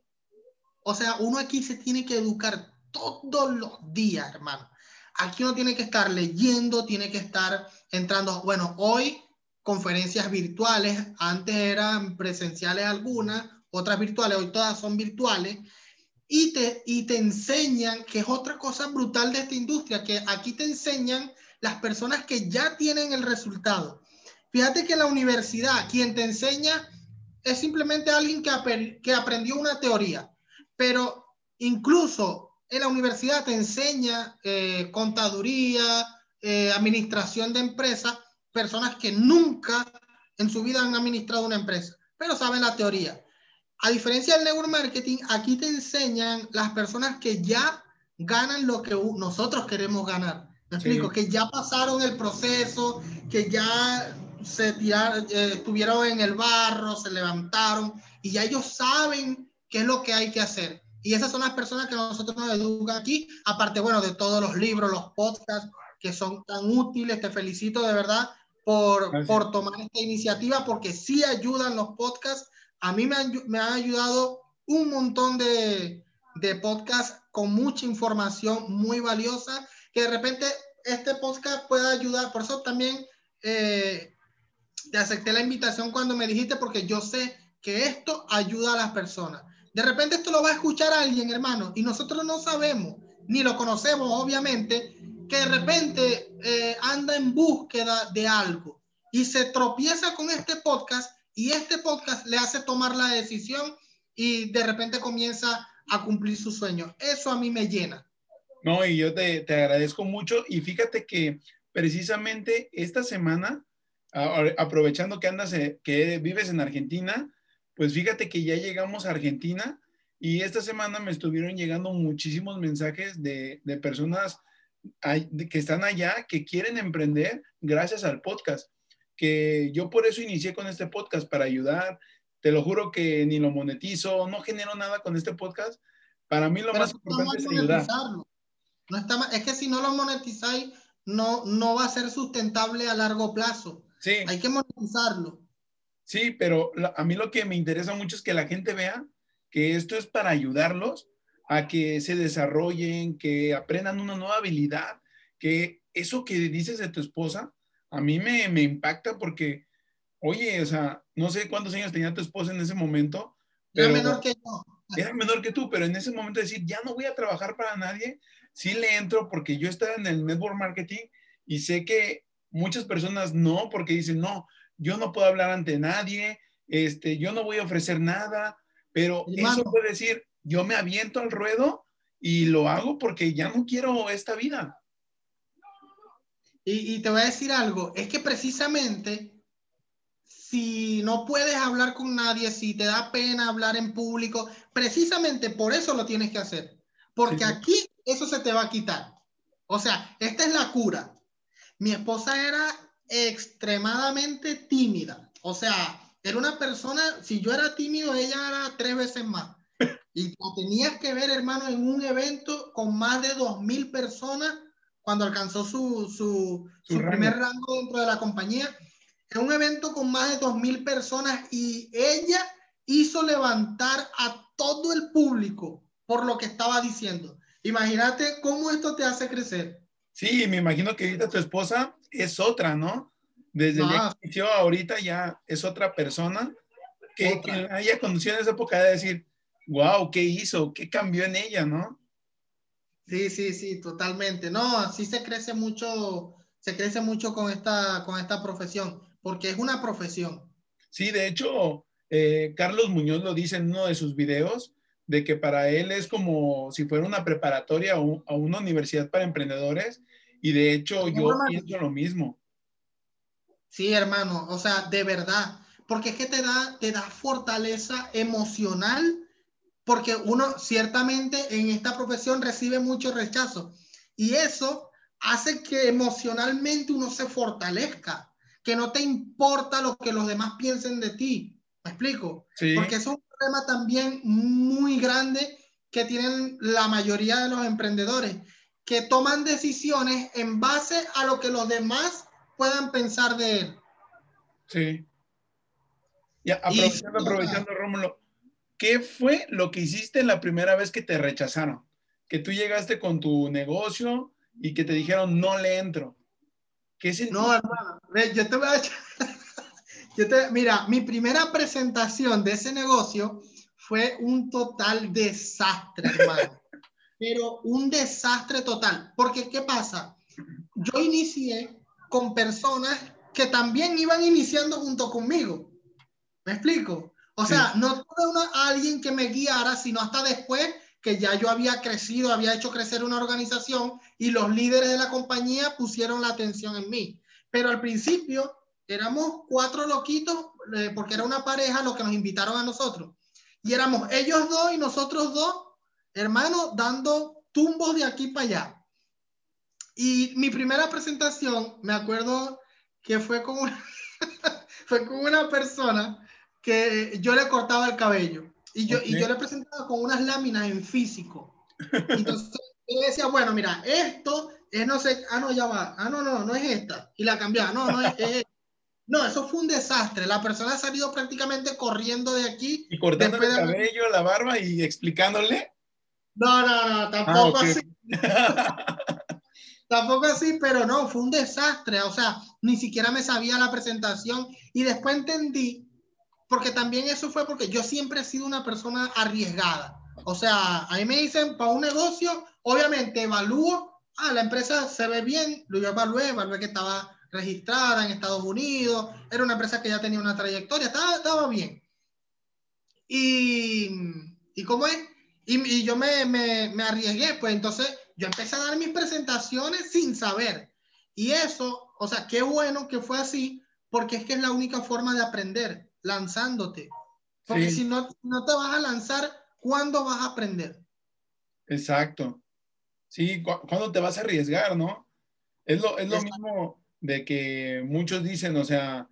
o sea, uno aquí se tiene que educar todos los días, hermano. Aquí uno tiene que estar leyendo, tiene que estar entrando, bueno, hoy conferencias virtuales, antes eran presenciales algunas, otras virtuales, hoy todas son virtuales, y te, y te enseñan, que es otra cosa brutal de esta industria, que aquí te enseñan las personas que ya tienen el resultado. Fíjate que la universidad, quien te enseña es simplemente alguien que, que aprendió una teoría, pero incluso en la universidad te enseña eh, contaduría, eh, administración de empresas, personas que nunca en su vida han administrado una empresa, pero saben la teoría. A diferencia del network marketing, aquí te enseñan las personas que ya ganan lo que nosotros queremos ganar. Me explico, que ya pasaron el proceso, que ya se tiraron, eh, estuvieron en el barro, se levantaron y ya ellos saben qué es lo que hay que hacer. Y esas son las personas que nosotros nos educan aquí, aparte, bueno, de todos los libros, los podcasts que son tan útiles. Te felicito de verdad por, por tomar esta iniciativa, porque sí ayudan los podcasts. A mí me han, me han ayudado un montón de, de podcasts con mucha información muy valiosa, que de repente este podcast pueda ayudar. Por eso también eh, te acepté la invitación cuando me dijiste, porque yo sé que esto ayuda a las personas. De repente esto lo va a escuchar alguien, hermano, y nosotros no sabemos, ni lo conocemos, obviamente, que de repente eh, anda en búsqueda de algo y se tropieza con este podcast y este podcast le hace tomar la decisión y de repente comienza a cumplir su sueño. Eso a mí me llena. No, y yo te, te agradezco mucho y fíjate que precisamente esta semana, aprovechando que andas, eh, que vives en Argentina, pues fíjate que ya llegamos a Argentina y esta semana me estuvieron llegando muchísimos mensajes de, de personas que están allá, que quieren emprender gracias al podcast. Que yo por eso inicié con este podcast, para ayudar. Te lo juro que ni lo monetizo, no genero nada con este podcast. Para mí lo más importante es ayudar. No está es que si no lo monetizáis, no, no va a ser sustentable a largo plazo. Sí. Hay que monetizarlo. Sí, pero a mí lo que me interesa mucho es que la gente vea que esto es para ayudarlos a que se desarrollen, que aprendan una nueva habilidad, que eso que dices de tu esposa, a mí me, me impacta porque, oye, o sea, no sé cuántos años tenía tu esposa en ese momento. era menor que yo. Era menor que tú, pero en ese momento decir, ya no voy a trabajar para nadie, sí le entro porque yo estaba en el network marketing y sé que muchas personas no, porque dicen, no, yo no puedo hablar ante nadie, este, yo no voy a ofrecer nada, pero eso puede decir, yo me aviento al ruedo y lo hago porque ya no quiero esta vida. Y, te voy a decir algo, es que precisamente si no puedes hablar con nadie, si te da pena hablar en público, precisamente por eso lo tienes que hacer, porque aquí eso se te va a quitar. O sea, esta es la cura. Mi esposa era extremadamente tímida. O sea, era una persona, si yo era tímido, ella era tres veces más. Y la tenías que ver, hermano, en un evento con más de dos mil personas cuando alcanzó su, su, su, primer rango dentro de la compañía. En un evento con más de dos mil personas y ella hizo levantar a todo el público por lo que estaba diciendo. Imagínate cómo esto te hace crecer. Sí, me imagino que ahorita tu esposa es otra, ¿no? Desde el inicio ahorita ya es otra persona que, haya conducido en esa época de decir, wow, ¿qué hizo? ¿Qué cambió en ella, no? Sí, sí, sí, totalmente. No, así se crece mucho, se crece mucho con esta, con esta profesión, porque es una profesión. Sí, de hecho, eh, Carlos Muñoz lo dice en uno de sus videos, de que para él es como si fuera una preparatoria o a una universidad para emprendedores. Y de hecho yo pienso lo mismo. Sí, hermano, o sea, de verdad, porque es que te da, te da fortaleza emocional, porque uno ciertamente en esta profesión recibe mucho rechazo y eso hace que emocionalmente uno se fortalezca, que no te importa lo que los demás piensen de ti. ¿Me explico? Sí. Porque es un problema también muy grande que tienen la mayoría de los emprendedores, que toman decisiones en base a lo que los demás puedan pensar de él. Sí. Ya, aprovechando, aprovechando, Rómulo, ¿qué fue lo que hiciste la primera vez que te rechazaron? Que tú llegaste con tu negocio y que te dijeron, no le entro. ¿Qué No, hermano, yo te voy a yo te... Mira, mi primera presentación de ese negocio fue un total desastre, hermano. Pero un desastre total. Porque, ¿qué pasa? Yo inicié con personas que también iban iniciando junto conmigo. ¿Me explico? O sea, no tuve una, alguien que me guiara, sino hasta después que ya yo había crecido, había hecho crecer una organización y los líderes de la compañía pusieron la atención en mí. Pero al principio éramos cuatro loquitos, eh, porque era una pareja los que nos invitaron a nosotros. Y éramos ellos dos y nosotros dos, hermanos, dando tumbos de aquí para allá. Y mi primera presentación, me acuerdo que fue con una, fue con una persona que yo le cortaba el cabello y yo, y yo le presentaba con unas láminas en físico. Entonces yo decía, bueno, mira, esto es no sé, ah, no, ya va, ah, no, no, no es esta. Y la cambiaba, no, no es, No, eso fue un desastre. La persona ha salido prácticamente corriendo de aquí. Y cortando el cabello, la barba y explicándole. No, no, no, tampoco ah, así. Tampoco así, pero no, fue un desastre. O sea, ni siquiera me sabía la presentación y después entendí, porque también eso fue porque yo siempre he sido una persona arriesgada. O sea, ahí me dicen, para un negocio, obviamente evalúo, ah, la empresa se ve bien, lo yo evalué, evalué que estaba registrada en Estados Unidos, era una empresa que ya tenía una trayectoria, estaba, estaba bien. Y, y cómo es, y, y yo me, me, me arriesgué, pues entonces yo empecé a dar mis presentaciones sin saber. Y eso, o sea, qué bueno que fue así, porque es que es la única forma de aprender, lanzándote. Porque si no, no te vas a lanzar, ¿cuándo vas a aprender? Exacto. Sí, ¿cuándo te vas a arriesgar, no? Es lo, es lo mismo de que muchos dicen, o sea,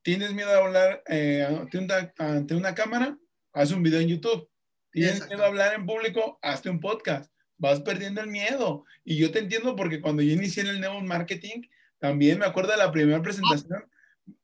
tienes miedo a hablar eh, ante, una, ante, una, cámara, haz un video en YouTube. Tienes miedo a hablar en público, hazte un podcast vas perdiendo el miedo. Y yo te entiendo porque cuando yo inicié en el Network Marketing, también me acuerdo de la primera presentación.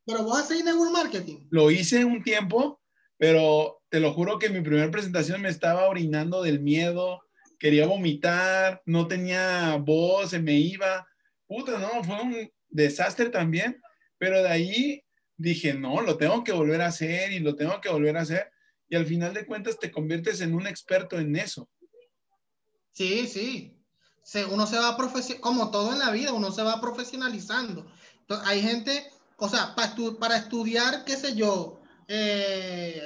pero vos haces Network Marketing. Lo hice un tiempo, pero te lo juro que mi primera presentación me estaba orinando del miedo, quería vomitar, no tenía voz, se me iba. Puta, no, fue un desastre también, pero de ahí dije, no, lo tengo que volver a hacer y lo tengo que volver a hacer. Y al final de cuentas te conviertes en un experto en eso. Sí, sí. uno se va como todo en la vida, uno se va profesionalizando. Entonces, hay gente, o sea, para, estudiar, qué sé yo, eh,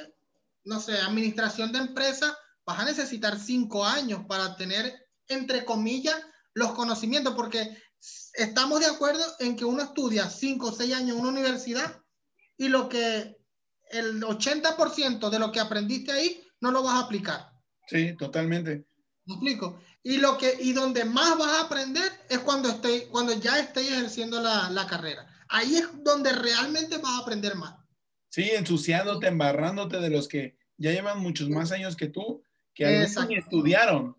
no sé, administración de empresa, vas a necesitar cinco años para tener, entre comillas, los conocimientos, porque estamos de acuerdo en que uno estudia cinco o seis años en una universidad y lo que el 80% de lo que aprendiste ahí no lo vas a aplicar. Sí, totalmente. ¿Me explico? Y, lo que, y donde más vas a aprender es cuando, esté, cuando ya estés ejerciendo la, la carrera. Ahí es donde realmente vas a aprender más. Sí, ensuciándote, embarrándote de los que ya llevan muchos más años que tú, que estudiaron.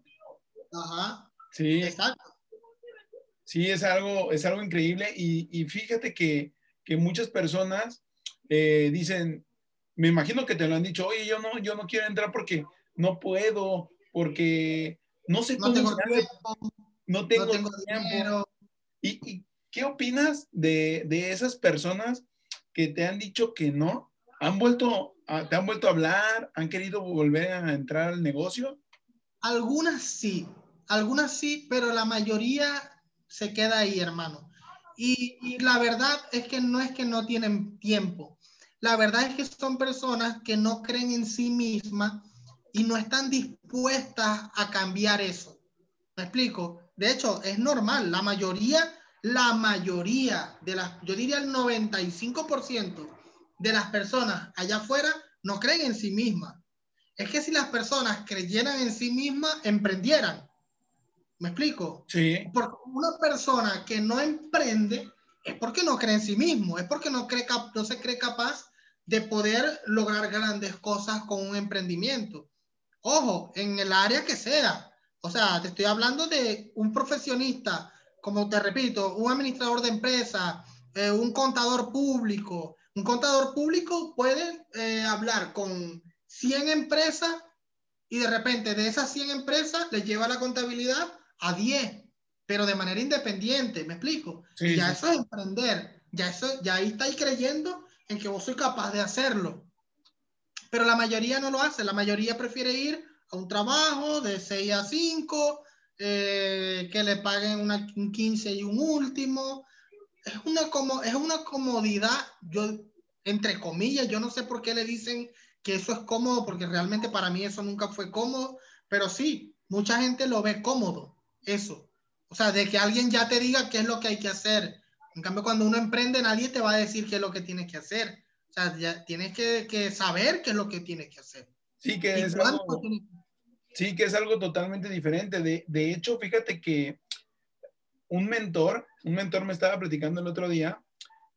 Ajá. Sí. Exacto. Sí, es algo, es algo increíble. Y, y fíjate que, que, muchas personas eh, dicen, me imagino que te lo han dicho, oye, yo no, yo no quiero entrar porque no puedo, porque no sé cómo tengo no tengo, tiempo. ¿Y, qué opinas de, de, esas personas que te han dicho que no? ¿Han vuelto a, ¿Te han vuelto a hablar? ¿Han querido volver a entrar al negocio? Algunas sí, algunas sí, pero la mayoría se queda ahí, hermano. Y, y, la verdad es que no es que no tienen tiempo, la verdad es que son personas que no creen en sí mismas y no están dispuestas a cambiar eso. ¿Me explico? De hecho, es normal, la mayoría, la mayoría de las, yo diría el 95% de las personas allá afuera no creen en sí mismas. Es que si las personas creyeran en sí mismas, emprendieran. ¿Me explico? Sí. Porque una persona que no emprende es porque no cree en sí mismo, es porque no, cree, no se cree capaz de poder lograr grandes cosas con un emprendimiento. Ojo, en el área que sea. O sea, te estoy hablando de un profesionista, como te repito, un administrador de empresa, eh, un contador público. Un contador público puede eh, hablar con 100 empresas y de repente de esas 100 empresas le lleva la contabilidad a 10, pero de manera independiente, ¿me explico? ya eso es emprender, ya, eso, ya ahí estáis creyendo en que vos sois capaz de hacerlo. Pero la mayoría no lo hace, la mayoría prefiere ir a un trabajo de 6 a 5, eh, que le paguen una, un 15 y un último. Es una, como, es una comodidad, yo, entre comillas, yo no sé por qué le dicen que eso es cómodo, porque realmente para mí eso nunca fue cómodo, pero sí, mucha gente lo ve cómodo, eso. O sea, de que alguien ya te diga qué es lo que hay que hacer. En cambio, cuando uno emprende, nadie te va a decir qué es lo que tienes que hacer. O sea, ya tienes que, que saber qué es lo que tienes que hacer. Sí, que es algo, sí, que es algo totalmente diferente. De, de hecho, fíjate que un mentor, un mentor me estaba platicando el otro día,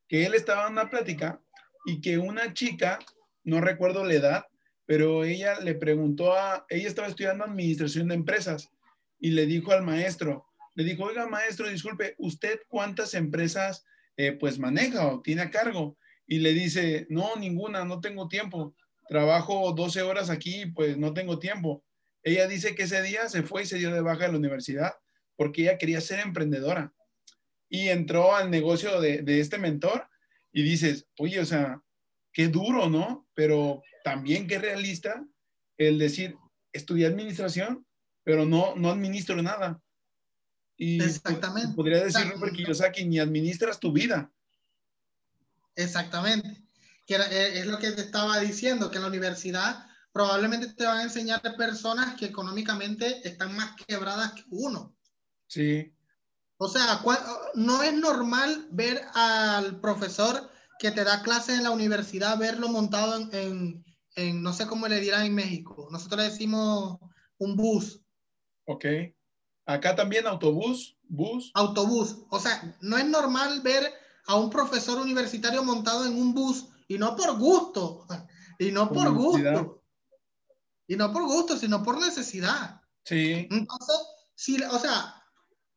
que él estaba en una plática y que una chica, no recuerdo la edad, pero ella le preguntó a, ella estaba estudiando administración de empresas y le dijo al maestro, le dijo, oiga, maestro, disculpe, ¿usted cuántas empresas eh, pues maneja o tiene a cargo? Y le dice, no, ninguna, no tengo tiempo. Trabajo 12 horas aquí, pues no tengo tiempo. Ella dice que ese día se fue y se dio de baja de la universidad porque ella quería ser emprendedora. Y entró al negocio de, de este mentor y dices, oye, o sea, qué duro, ¿no? Pero también qué realista el decir, estudié administración, pero no, no administro nada. Y Exactamente. Podría decirlo porque yo sé que ni administras tu vida. Exactamente. Que eh, es lo que te estaba diciendo, que en la universidad probablemente te van a enseñar personas que económicamente están más quebradas que uno. Sí. O sea, no es normal ver al profesor que te da clases en la universidad, verlo montado en, en, en no sé cómo le dirán en México. Nosotros le decimos un bus. Ok. Acá también autobús, bus. Autobús. O sea, no es normal ver a un profesor universitario montado en un bus y no por gusto, y no por gusto. Y no por gusto, sino por necesidad. Sí. Entonces, si, o sea,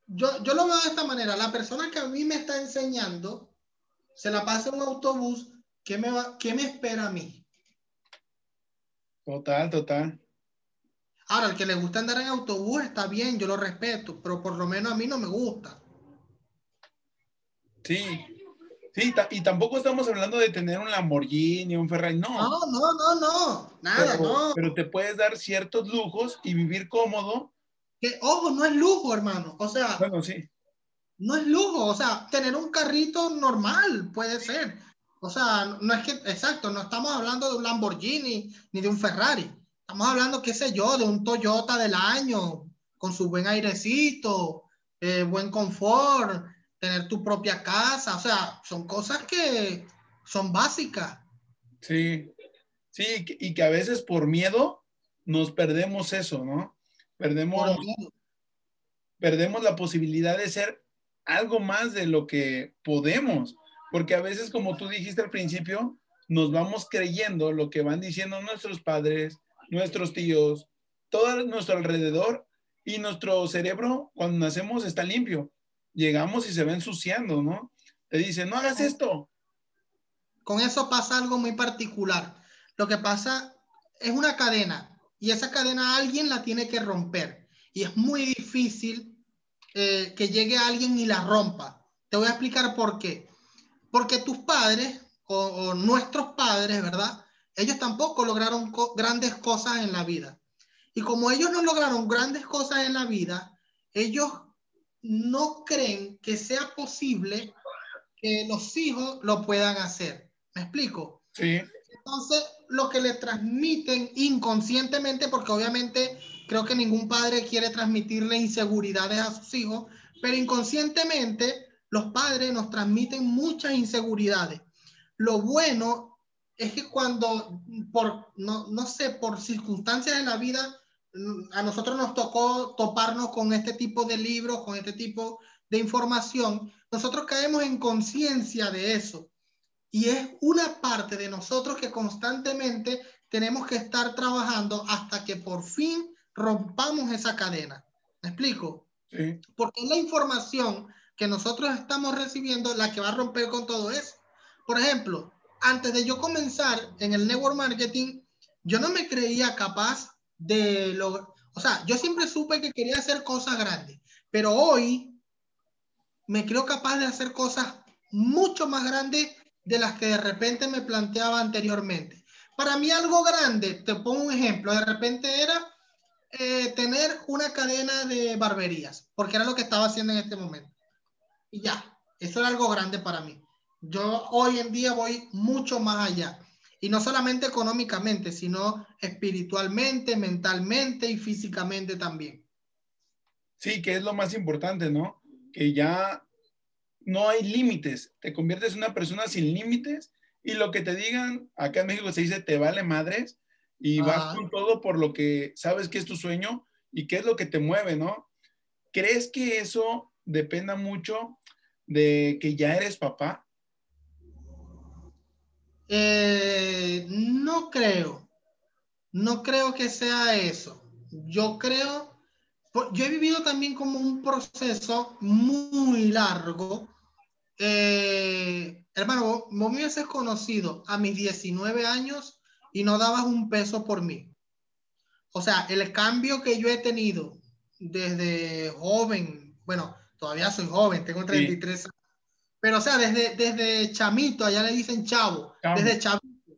yo, yo lo veo de esta manera. La persona que a mí me está enseñando se la pasa en un autobús, ¿qué me, va, qué me espera a mí? Total, total. Ahora, el que le gusta andar en autobús está bien, yo lo respeto, pero por lo menos a mí no me gusta. Sí, sí, y tampoco estamos hablando de tener un Lamborghini, un Ferrari, no. No, no, no, no, nada, pero, no. Pero te puedes dar ciertos lujos y vivir cómodo. Que, ojo, no es lujo, hermano, o sea. Bueno, sí. No es lujo, o sea, tener un carrito normal puede ser. O sea, no es que, exacto, no estamos hablando de un Lamborghini ni de un Ferrari. Estamos hablando, qué sé yo, de un Toyota del año, con su buen airecito, eh, buen confort, tener tu propia casa. O sea, son cosas que son básicas. Sí, sí, y que a veces por miedo nos perdemos eso, ¿no? Perdemos, perdemos la posibilidad de ser algo más de lo que podemos, porque a veces, como tú dijiste al principio, nos vamos creyendo lo que van diciendo nuestros padres, nuestros tíos, todo nuestro alrededor y nuestro cerebro cuando nacemos está limpio. Llegamos y se va ensuciando, ¿no? Te dicen, no hagas esto. Con eso pasa algo muy particular. Lo que pasa es una cadena y esa cadena alguien la tiene que romper y es muy difícil eh, que llegue alguien y la rompa. Te voy a explicar por qué. Porque tus padres o, o nuestros padres, ¿verdad? Ellos tampoco lograron grandes cosas en la vida. Y como ellos no lograron grandes cosas en la vida, ellos no creen que sea posible que los hijos lo puedan hacer. ¿Me explico? Sí. Entonces, lo que le transmiten inconscientemente, porque obviamente creo que ningún padre quiere transmitirle inseguridades a sus hijos, pero inconscientemente los padres nos transmiten muchas inseguridades. Lo bueno es que cuando, por, no, no sé, por circunstancias de la vida, a nosotros nos tocó toparnos con este tipo de libros, con este tipo de información, nosotros caemos en conciencia de eso. Y es una parte de nosotros que constantemente tenemos que estar trabajando hasta que por fin rompamos esa cadena. ¿Me explico? Sí. Porque es la información que nosotros estamos recibiendo la que va a romper con todo eso. Por ejemplo, antes de yo comenzar en el network marketing, yo no me creía capaz de lo, o sea, yo siempre supe que quería hacer cosas grandes, pero hoy me creo capaz de hacer cosas mucho más grandes de las que de repente me planteaba anteriormente. Para mí algo grande, te pongo un ejemplo, de repente era eh, tener una cadena de barberías, porque era lo que estaba haciendo en este momento. Y ya, eso era algo grande para mí. Yo hoy en día voy mucho más allá. Y no solamente económicamente, sino espiritualmente, mentalmente y físicamente también. Sí, que es lo más importante, ¿no? Que ya no hay límites, te conviertes en una persona sin límites y lo que te digan, acá en México se dice te vale madres y vas con todo por lo que sabes que es tu sueño y qué es lo que te mueve, ¿no? ¿Crees que eso dependa mucho de que ya eres papá? Eh, no creo. No creo que sea eso. Yo creo, yo he vivido también como un proceso muy largo. Eh, hermano, vos, vos me hubieses conocido a mis 19 años y no dabas un peso por mí. O sea, el cambio que yo he tenido desde joven, bueno, todavía soy joven, tengo 33 sí. años, pero, o sea, desde, desde chamito, allá le dicen chavo, chavo. desde chavito,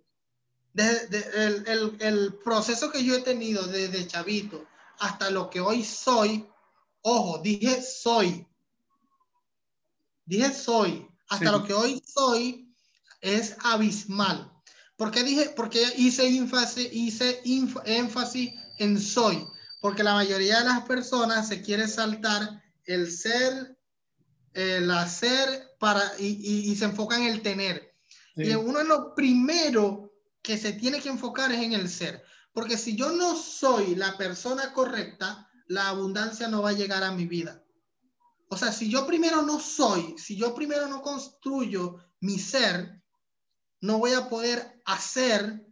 desde, el, el, el, proceso que yo he tenido desde chavito hasta lo que hoy soy, ojo, dije soy, dije soy, hasta sí. lo que hoy soy es abismal. ¿Por qué dije, porque hice énfasis, hice énfasis en soy? Porque la mayoría de las personas se quiere saltar el ser, el hacer para, y, y, y se enfoca en el tener. Sí. Y uno de lo primero que se tiene que enfocar es en el ser. Porque si yo no soy la persona correcta, la abundancia no va a llegar a mi vida. O sea, si yo primero no soy, si yo primero no construyo mi ser, no voy a poder hacer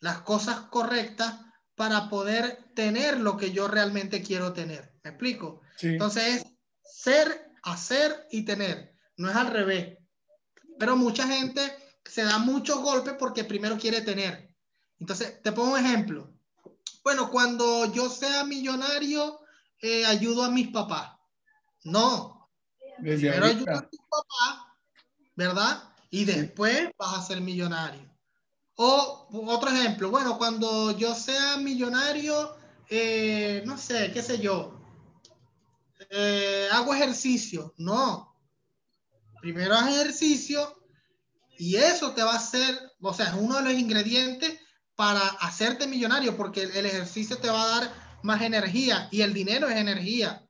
las cosas correctas para poder tener lo que yo realmente quiero tener. ¿Me explico? Sí. Entonces es ser, hacer y tener. No es al revés. Pero mucha gente se da muchos golpes porque primero quiere tener. Entonces, te pongo un ejemplo. Bueno, cuando yo sea millonario, eh, ayudo a mis papás. No. Desde primero ahorita. a tus papás, ¿verdad? Y después vas a ser millonario. O otro ejemplo, bueno, cuando yo sea millonario, eh, no sé, qué sé yo, eh, hago ejercicio. No. Primero haz ejercicio y eso te va a hacer, o sea, es uno de los ingredientes para hacerte millonario, porque el, ejercicio te va a dar más energía y el dinero es energía.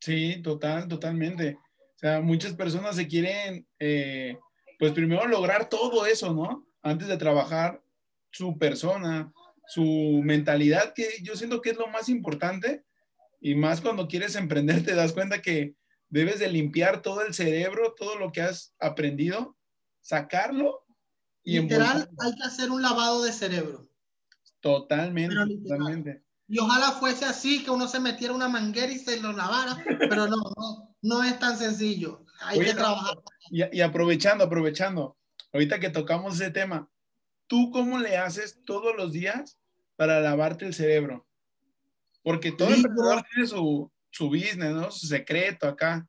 Sí, total, totalmente. O sea, muchas personas se quieren, eh, pues primero lograr todo eso, ¿no? Antes de trabajar su persona, su mentalidad, que yo siento que es lo más importante. Y más cuando quieres emprender, te das cuenta que debes de limpiar todo el cerebro, todo lo que has aprendido, sacarlo y literal hay que hacer un lavado de cerebro. Totalmente, totalmente. Y ojalá fuese así, que uno se metiera una manguera y se lo lavara, pero no, no, no es tan sencillo. Hay Oye, que trabajar. Y, y, aprovechando, aprovechando, ahorita que tocamos ese tema, ¿tú cómo le haces todos los días para lavarte el cerebro? Porque todo Libro. emprendedor tiene su, su business, ¿no? Su secreto acá.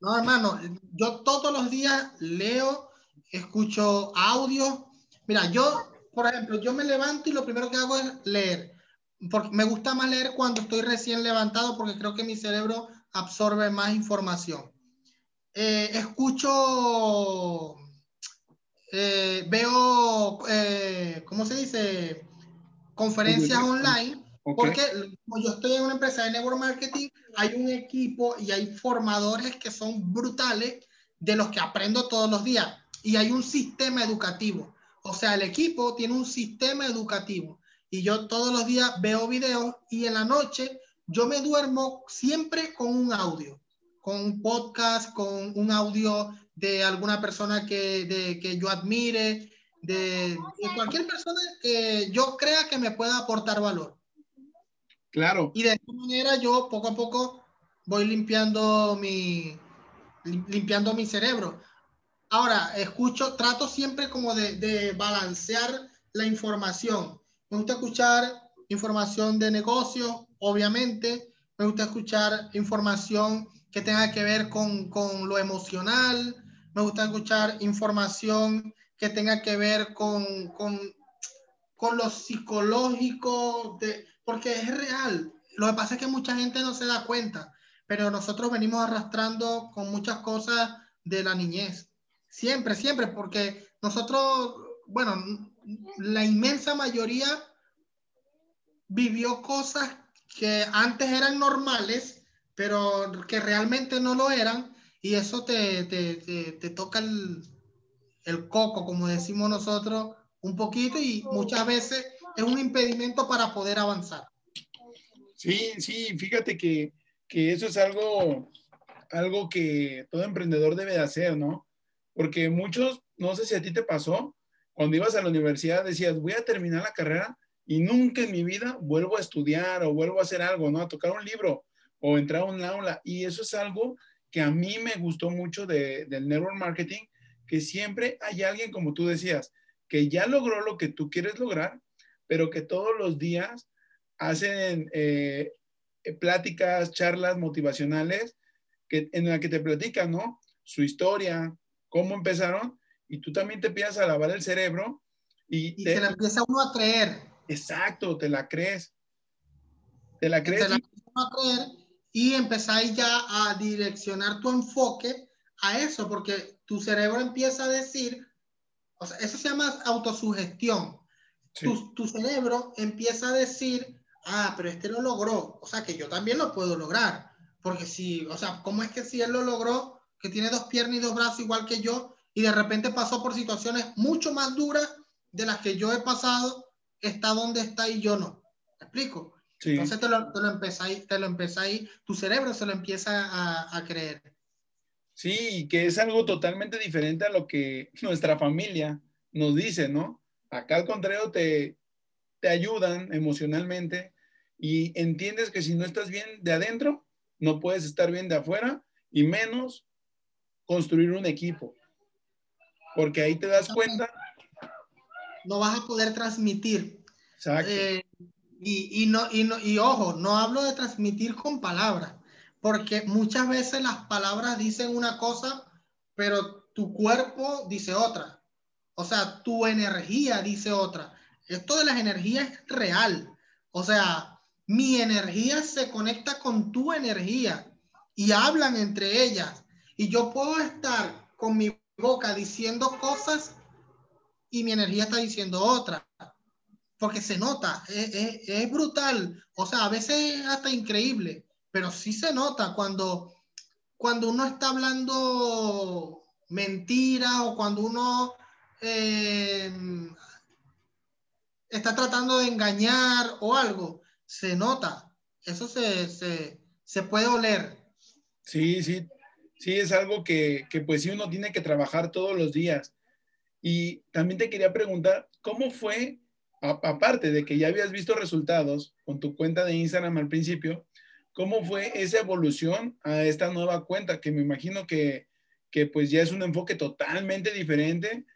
No, hermano, yo todos los días leo, escucho audio. Mira, yo, por ejemplo, yo me levanto y lo primero que hago es leer porque me gusta más leer cuando estoy recién levantado porque creo que mi cerebro absorbe más información. Eh, escucho eh, veo, eh, ¿cómo se dice? Conferencias online, porque como yo estoy en una empresa de network marketing, hay un equipo y hay formadores que son brutales de los que aprendo todos los días. Y hay un sistema educativo. O sea, el equipo tiene un sistema educativo. Y yo todos los días veo videos y en la noche yo me duermo siempre con un audio, con un podcast, con un audio de alguna persona que, de, que yo admire, de, cualquier persona que yo crea que me pueda aportar valor. Claro. Y de esta manera yo poco a poco voy limpiando mi, limpiando mi cerebro. Ahora, escucho, trato siempre como de, de balancear la información. Me gusta escuchar información de negocio, obviamente. Me gusta escuchar información que tenga que ver con, con lo emocional. Me gusta escuchar información que tenga que ver con, con, con lo psicológico, de, porque es real. Lo que pasa es que mucha gente no se da cuenta, pero nosotros venimos arrastrando con muchas cosas de la niñez. Siempre, siempre, porque nosotros, bueno, la inmensa mayoría vivió cosas que antes eran normales, pero que realmente no lo eran, y eso te, te, te, toca el, el, coco, como decimos nosotros, un poquito, y muchas veces es un impedimento para poder avanzar. Sí, sí, fíjate que, que eso es algo, algo que todo emprendedor debe de hacer, ¿no? Porque muchos, no sé si a ti te pasó, cuando ibas a la universidad decías, voy a terminar la carrera y nunca en mi vida vuelvo a estudiar o vuelvo a hacer algo, ¿no? A tocar un libro o entrar a un aula. Y eso es algo que a mí me gustó mucho de, del network marketing, que siempre hay alguien, como tú decías, que ya logró lo que tú quieres lograr, pero que todos los días hacen eh, pláticas, charlas motivacionales que, en la que te platican, ¿no? Su historia, cómo empezaron, y tú también te empiezas a lavar el cerebro y, y se la empieza uno a creer. Exacto, te la crees. Te la crees. Te la a creer y empezáis ya a direccionar tu enfoque a eso, porque tu cerebro empieza a decir, o sea, eso se llama autosugestión. Tu, tu, cerebro empieza a decir, ah, pero este lo logró, o sea, que yo también lo puedo lograr, porque si, o sea, ¿cómo es que si él lo logró, que tiene dos piernas y dos brazos igual que yo, y de repente pasó por situaciones mucho más duras de las que yo he pasado, está donde está y yo no. ¿Me explico? Entonces te lo, te lo empezáis, te lo empezáis, tu cerebro se lo empieza a, a creer. Sí, que es algo totalmente diferente a lo que nuestra familia nos dice, ¿no? Acá al contrario te, te ayudan emocionalmente y entiendes que si no estás bien de adentro, no puedes estar bien de afuera y menos construir un equipo. Porque ahí te das cuenta no vas a poder transmitir. Eh, y, y, no, y, no, y ojo, no hablo de transmitir con palabras, porque muchas veces las palabras dicen una cosa, pero tu cuerpo dice otra. O sea, tu energía dice otra. Esto de las energías es real. O sea, mi energía se conecta con tu energía y hablan entre ellas. Y yo puedo estar con mi boca diciendo cosas y mi energía está diciendo otra. Porque se nota, es, es, brutal. O sea, a veces hasta increíble, pero sí se nota cuando, cuando uno está hablando mentira o cuando uno eh, está tratando de engañar o algo, se nota. Eso se, se, se puede oler. Sí, sí, sí, es algo que, que pues sí uno tiene que trabajar todos los días. Y también te quería preguntar, ¿cómo fue, aparte de que ya habías visto resultados con tu cuenta de Instagram al principio, cómo fue esa evolución a esta nueva cuenta? Que me imagino que, que pues ya es un enfoque totalmente diferente,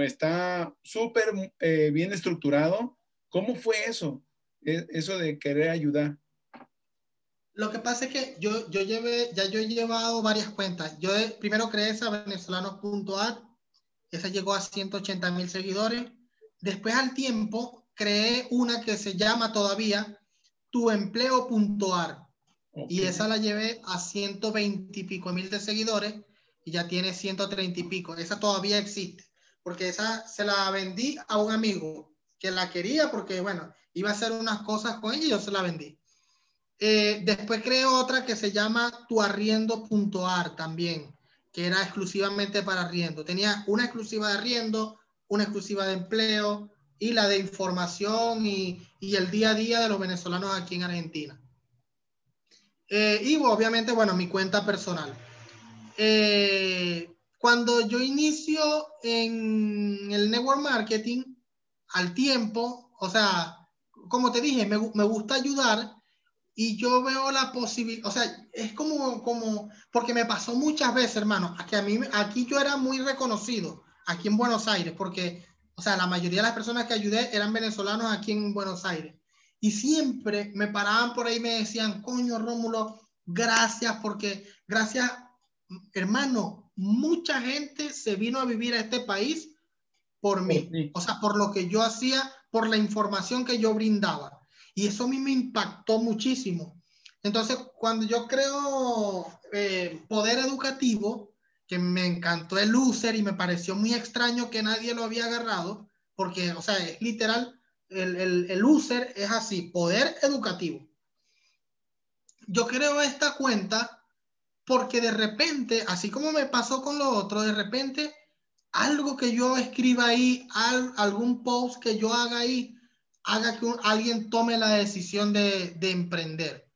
está súper eh, bien estructurado. ¿Cómo fue eso? E, eso de querer ayudar. Lo que pasa es que yo, yo llevé, ya yo he llevado varias cuentas. Yo primero creé esa venezolanos.at esa llegó a 180 mil seguidores. Después al tiempo creé una que se llama todavía tuempleo.ar y esa la llevé a 120 y pico mil de seguidores y ya tiene 130 y pico. Esa todavía existe. Porque esa se la vendí a un amigo que la quería porque, bueno, iba a hacer unas cosas con ella y yo se la vendí. Eh, después creé otra que se llama tuarriendo.ar también, que era exclusivamente para arriendo. Tenía una exclusiva de arriendo, una exclusiva de empleo y la de información y, y el día a día de los venezolanos aquí en Argentina. Eh, y obviamente, bueno, mi cuenta personal. Eh, cuando yo inicio en el network marketing, al tiempo, o sea, como te dije, me, me gusta ayudar y yo veo la posibilidad, o sea, es como, como, porque me pasó muchas veces, hermano, que a mí, aquí yo era muy reconocido, aquí en Buenos Aires, porque, o sea, la mayoría de las personas que ayudé eran venezolanos aquí en Buenos Aires. Y siempre me paraban por ahí y me decían, coño, Rómulo, gracias, porque, gracias, hermano, mucha gente se vino a vivir a este país por mí, o sea, por lo que yo hacía, por la información que yo brindaba. Y eso a mí me impactó muchísimo. Entonces, cuando yo creo eh, Poder Educativo, que me encantó el user y me pareció muy extraño que nadie lo había agarrado, porque, o sea, es literal, el, el, el user es así, Poder Educativo. Yo creo esta cuenta porque de repente, así como me pasó con lo otro, de repente algo que yo escriba ahí, algún post que yo haga ahí, haga que alguien tome la decisión de, emprender.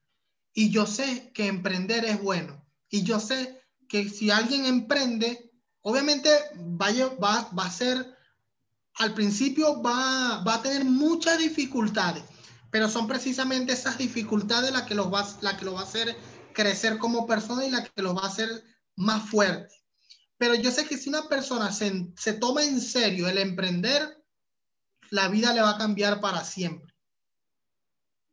Y yo sé que emprender es bueno. Y yo sé que si alguien emprende, obviamente va, a ser, al principio va, a tener muchas dificultades, pero son precisamente esas dificultades las que, los que lo va a hacer crecer como persona y la que lo va a hacer más fuerte. Pero yo sé que si una persona se, se toma en serio el emprender, la vida le va a cambiar para siempre.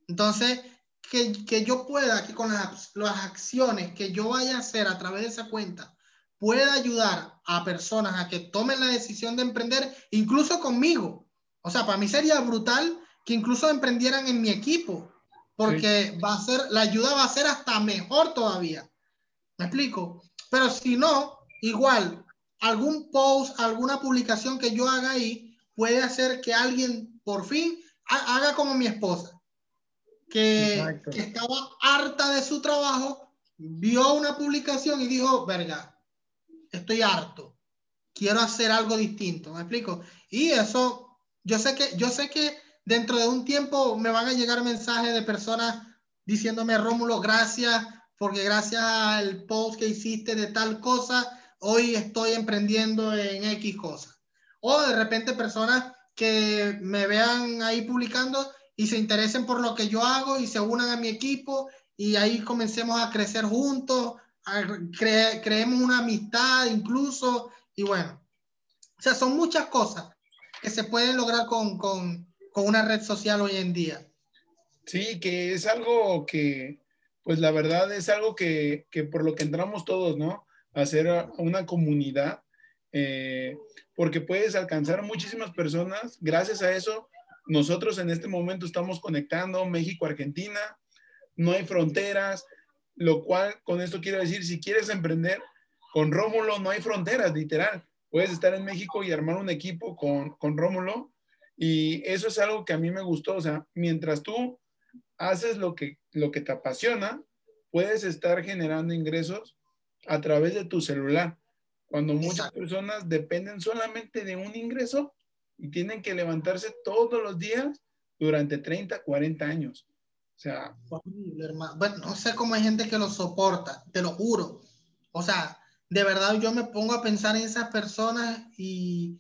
Entonces, que, que yo pueda, que con las, las, acciones que yo vaya a hacer a través de esa cuenta, pueda ayudar a personas a que tomen la decisión de emprender, incluso conmigo. O sea, para mí sería brutal que incluso emprendieran en mi equipo, porque va a ser, la ayuda va a ser hasta mejor todavía. ¿Me explico? Pero si no, igual, algún post, alguna publicación que yo haga ahí, puede hacer que alguien por fin haga como mi esposa, que, que, estaba harta de su trabajo, vio una publicación y dijo, verga, estoy harto, quiero hacer algo distinto, ¿me explico? Y eso, yo sé que, yo sé que dentro de un tiempo me van a llegar mensajes de personas diciéndome, Rómulo, gracias, porque gracias al post que hiciste de tal cosa, hoy estoy emprendiendo en X cosa o de repente personas que me vean ahí publicando y se interesen por lo que yo hago y se unan a mi equipo y ahí comencemos a crecer juntos, creemos una amistad incluso. Y bueno, o sea, son muchas cosas que se pueden lograr con, con, con una red social hoy en día. Sí, que es algo que, pues la verdad es algo que, que por lo que entramos todos, ¿no? hacer una comunidad eh, porque puedes alcanzar muchísimas personas. Gracias a eso, nosotros en este momento estamos conectando México, Argentina, no hay fronteras, lo cual con esto quiero decir, si quieres emprender con Rómulo, no hay fronteras, literal. Puedes estar en México y armar un equipo con, con Rómulo. Y eso es algo que a mí me gustó. O sea, mientras tú haces lo que, lo que te apasiona, puedes estar generando ingresos a través de tu celular. Cuando muchas personas dependen solamente de un ingreso y tienen que levantarse todos los días durante 30, 40 años. O sea, bueno, no sé cómo hay gente que lo soporta, te lo juro. O sea, de verdad yo me pongo a pensar en esas personas y,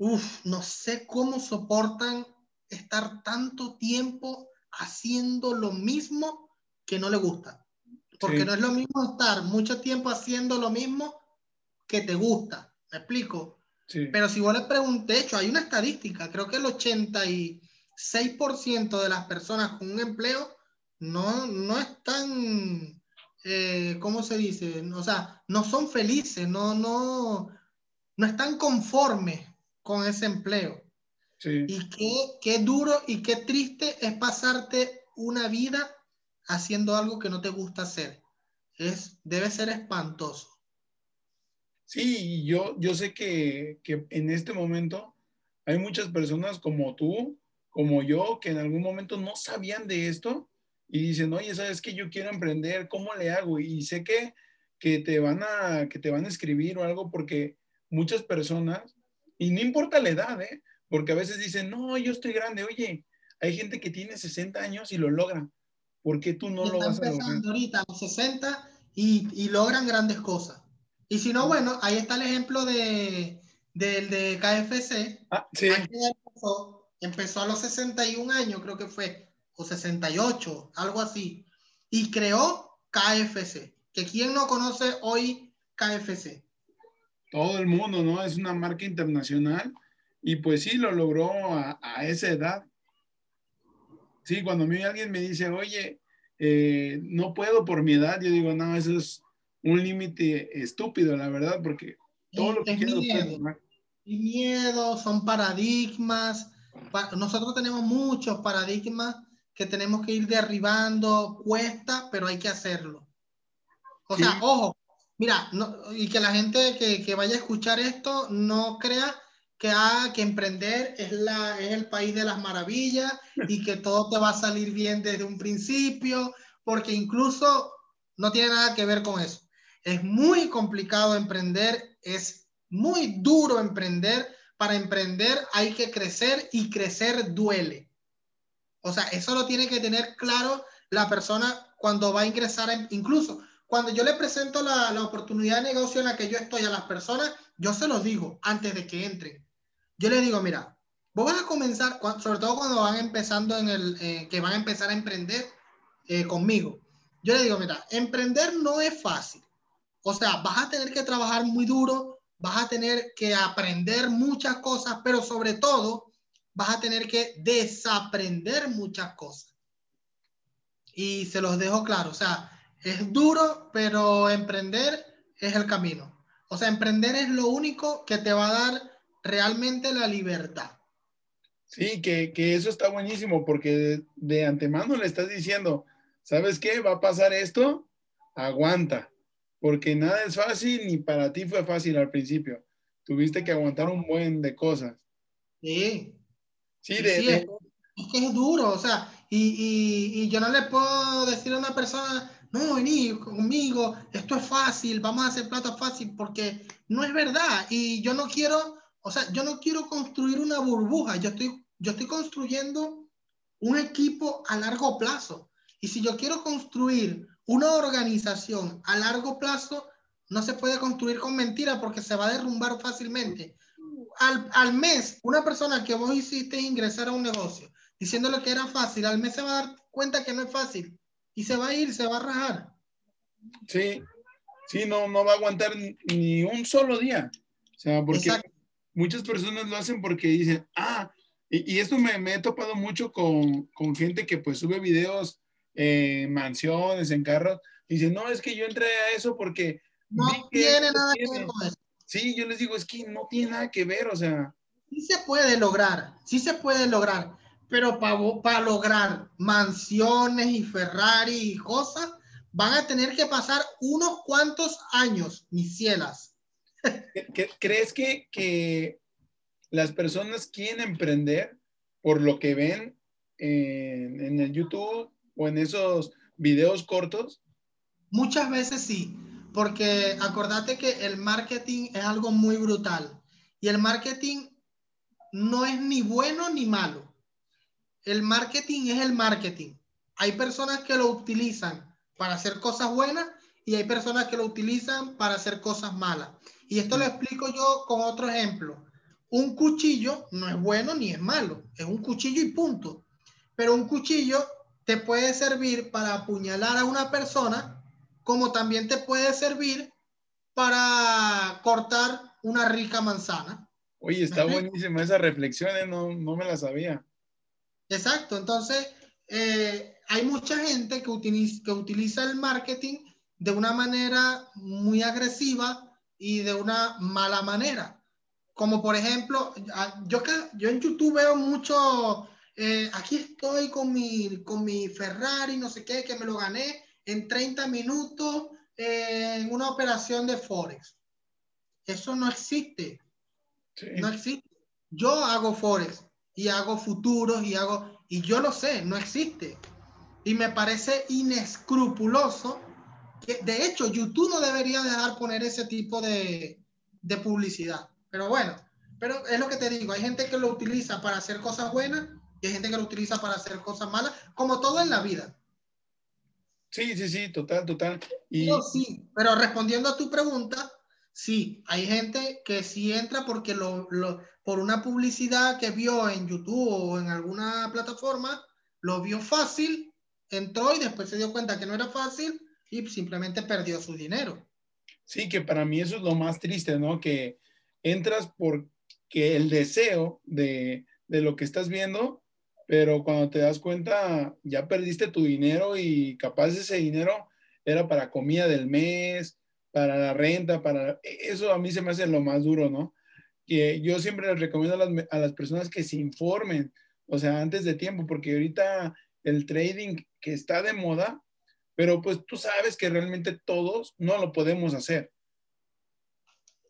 uff, no sé cómo soportan estar tanto tiempo haciendo lo mismo que no le gusta. Porque no es lo mismo estar mucho tiempo haciendo lo mismo que te gusta. ¿Me explico? Pero si vos le pregunté, de hecho, hay una estadística, creo que el 86% de las personas con un empleo no, no están, eh, ¿cómo se dice? O sea, no son felices, no, no, no están conformes con ese empleo. Y qué, qué duro y qué triste es pasarte una vida haciendo algo que no te gusta hacer. Es, debe ser espantoso. Sí, yo, yo sé que, que en este momento hay muchas personas como tú, como yo, que en algún momento no sabían de esto y dicen, oye, ¿sabes qué? Yo quiero emprender, ¿cómo le hago? Y sé que, que, te van a, que te van a escribir o algo porque muchas personas, y no importa la edad, ¿eh? porque a veces dicen, no, yo estoy grande, oye, hay gente que tiene 60 años y lo logra. ¿Por qué tú no lo vas a lograr? ahorita a los 60 y, y logran grandes cosas. Y si no, bueno, ahí está el ejemplo de, del de KFC. Ah, sí. Empezó, empezó, a los 61 años, creo que fue, o 68, algo así. Y creó KFC. Que quién no conoce hoy KFC. Todo el mundo, ¿no? Es una marca internacional. Y pues sí, lo logró a, a esa edad. Sí, cuando a mí alguien me dice, oye, eh, no puedo por mi edad, yo digo, no, eso es un límite estúpido, la verdad, porque todo lo que quiero. Y miedo, son paradigmas. Nosotros tenemos muchos paradigmas que tenemos que ir derribando, cuesta, pero hay que hacerlo. O sea, ojo, mira, y que la gente que, que, vaya a escuchar esto no crea que, ah, que emprender es, la, es el país de las maravillas y que todo te va a salir bien desde un principio, porque incluso no tiene nada que ver con eso. Es muy complicado emprender, es muy duro emprender. Para emprender hay que crecer y crecer duele. O sea, eso lo tiene que tener claro la persona cuando va a ingresar, incluso cuando yo le presento la, la, oportunidad de negocio en la que yo estoy a las personas, yo se los digo antes de que entren. Yo les digo, mira, vos vas a comenzar, sobre todo cuando van empezando en el, eh, que van a empezar a emprender eh, conmigo. Yo les digo, mira, emprender no es fácil. O sea, vas a tener que trabajar muy duro, vas a tener que aprender muchas cosas, pero sobre todo vas a tener que desaprender muchas cosas. Y se los dejo claro, o sea, es duro, pero emprender es el camino. O sea, emprender es lo único que te va a dar realmente la libertad. Sí, que, que eso está buenísimo porque de, de antemano le estás diciendo, ¿sabes qué? Va a pasar esto, aguanta porque nada es fácil ni para ti fue fácil al principio. Tuviste que aguantar un buen de cosas. Sí. Sí, de, sí es, que es duro, o sea, y, y, y, yo no le puedo decir a una persona, no, vení conmigo, esto es fácil, vamos a hacer plata fácil, porque no es verdad. Y yo no quiero, o sea, yo no quiero construir una burbuja, yo estoy, yo estoy construyendo un equipo a largo plazo. Y si yo quiero construir una organización a largo plazo no se puede construir con mentiras porque se va a derrumbar fácilmente. Al, al, mes, una persona que vos hiciste ingresar a un negocio diciéndole que era fácil, al mes se va a dar cuenta que no es fácil y se va a ir, se va a rajar. Sí, sí, no, no va a aguantar ni un solo día. O sea, porque Exacto. muchas personas lo hacen porque dicen, ah, y, y esto me, me, he topado mucho con, con gente que pues sube videos en mansiones, en carros. Dice, no, es que yo entré a eso porque... No tiene nada que ver con eso. Sí, yo les digo, es que no tiene nada que ver, o sea... Sí se puede lograr, sí se puede lograr, pero para pa lograr mansiones y Ferrari y cosas, van a tener que pasar unos cuantos años, mis cielas. ¿Crees que, que las personas quieren emprender por lo que ven en, en el YouTube o en esos videos cortos? Muchas veces sí, porque acordate que el marketing es algo muy brutal y el marketing no es ni bueno ni malo. El marketing es el marketing. Hay personas que lo utilizan para hacer cosas buenas y hay personas que lo utilizan para hacer cosas malas. Y esto lo explico yo con otro ejemplo. Un cuchillo no es bueno ni es malo, es un cuchillo y punto. Pero un cuchillo te puede servir para apuñalar a una persona, como también te puede servir para cortar una rica manzana. Oye, está buenísima esa reflexión, ¿eh? no, no me la sabía. Exacto, entonces eh, hay mucha gente que utiliza, que utiliza el marketing de una manera muy agresiva y de una mala manera. Como por ejemplo, yo, yo en YouTube veo mucho eh, aquí estoy con mi, con mi Ferrari, no sé qué, que me lo gané en 30 minutos eh, en una operación de Forex. Eso no existe. No existe. Yo hago forex y hago futuros y hago, y yo lo sé, no existe. Y me parece inescrupuloso que, de hecho, YouTube no debería dejar poner ese tipo de, de publicidad. Pero bueno, pero es lo que te digo, hay gente que lo utiliza para hacer cosas buenas y hay gente que lo utiliza para hacer cosas malas, como todo en la vida. Sí, sí, sí, total, total. Y... sí, pero respondiendo a tu pregunta, sí, hay gente que sí entra porque lo, lo, por una publicidad que vio en YouTube o en alguna plataforma, lo vio fácil, entró y después se dio cuenta que no era fácil y simplemente perdió su dinero. Sí, que para mí eso es lo más triste, ¿no? Que entras porque el deseo de, de lo que estás viendo pero cuando te das cuenta ya perdiste tu dinero y capaz ese dinero era para comida del mes, para la renta, para... Eso a mí se me hace lo más duro, ¿no? Que yo siempre les recomiendo a las, a las personas que se informen, o sea, antes de tiempo, porque ahorita el trading que está de moda, pero pues tú sabes que realmente todos no lo podemos hacer.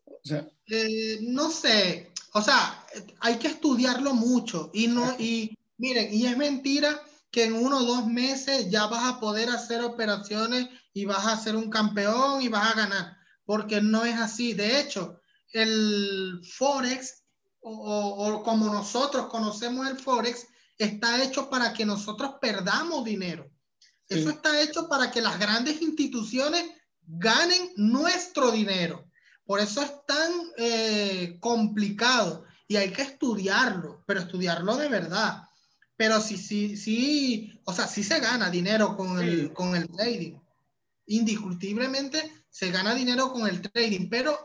O sea, eh, no sé, o sea, hay que estudiarlo mucho y no, y Miren, y es mentira que en uno o dos meses ya vas a poder hacer operaciones y vas a ser un campeón y vas a ganar, porque no es así. De hecho, el Forex o, como nosotros conocemos el Forex está hecho para que nosotros perdamos dinero. Eso está hecho para que las grandes instituciones ganen nuestro dinero. Por eso es tan eh, complicado y hay que estudiarlo, pero estudiarlo de verdad pero sí, sí, sí, o sea, sí se gana dinero con, el, con el trading. Indiscutiblemente se gana dinero con el trading, pero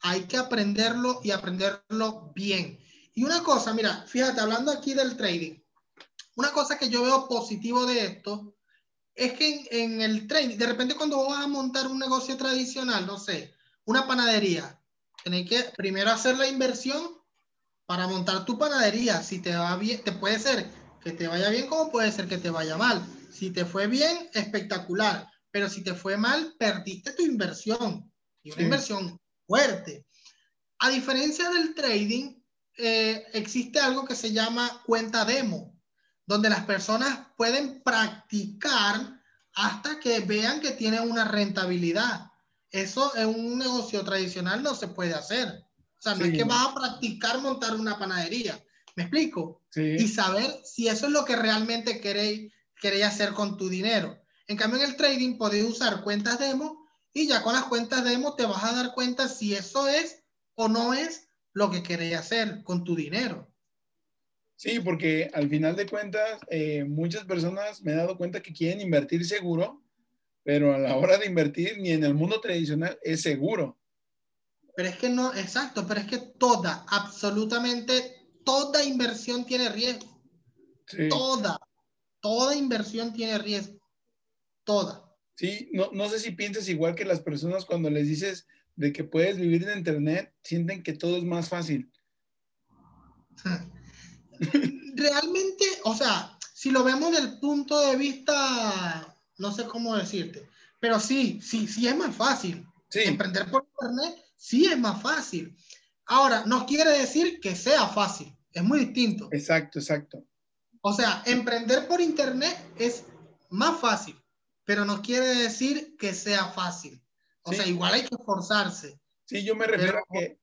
hay que aprenderlo y aprenderlo bien. Y una cosa, mira, fíjate, hablando aquí del trading, una cosa que yo veo positivo de esto es que en, el trading, de repente cuando vas a montar un negocio tradicional, no sé, una panadería, tenés que primero hacer la inversión para montar tu panadería. Si te va bien, te puede ser que te vaya bien como puede ser que te vaya mal. Si te fue bien, espectacular. Pero si te fue mal, perdiste tu inversión. Y una inversión fuerte. A diferencia del trading, eh, existe algo que se llama cuenta demo, donde las personas pueden practicar hasta que vean que tienen una rentabilidad. Eso en un negocio tradicional no se puede hacer. O sea, no es que vas a practicar montar una panadería. ¿Me explico? Y saber si eso es lo que realmente queréis, queréis hacer con tu dinero. En cambio, en el trading podéis usar cuentas demo y ya con las cuentas demo te vas a dar cuenta si eso es o no es lo que queréis hacer con tu dinero. Sí, porque al final de cuentas, eh, muchas personas me he dado cuenta que quieren invertir seguro, pero a la hora de invertir ni en el mundo tradicional es seguro. Pero es que no, exacto, pero es que toda, absolutamente toda inversión tiene riesgo. Toda, toda inversión tiene riesgo. Toda. Sí, no, no sé si piensas igual que las personas cuando les dices de que puedes vivir en Internet, sienten que todo es más fácil. Realmente, o sea, si lo vemos desde el punto de vista, no sé cómo decirte, pero sí, sí, sí es más fácil. Emprender por Internet sí es más fácil. Ahora, no quiere decir que sea fácil, es muy distinto. Exacto, exacto. O sea, emprender por internet es más fácil, pero no quiere decir que sea fácil. O sea, igual hay que esforzarse. Sí, yo me refiero a, que,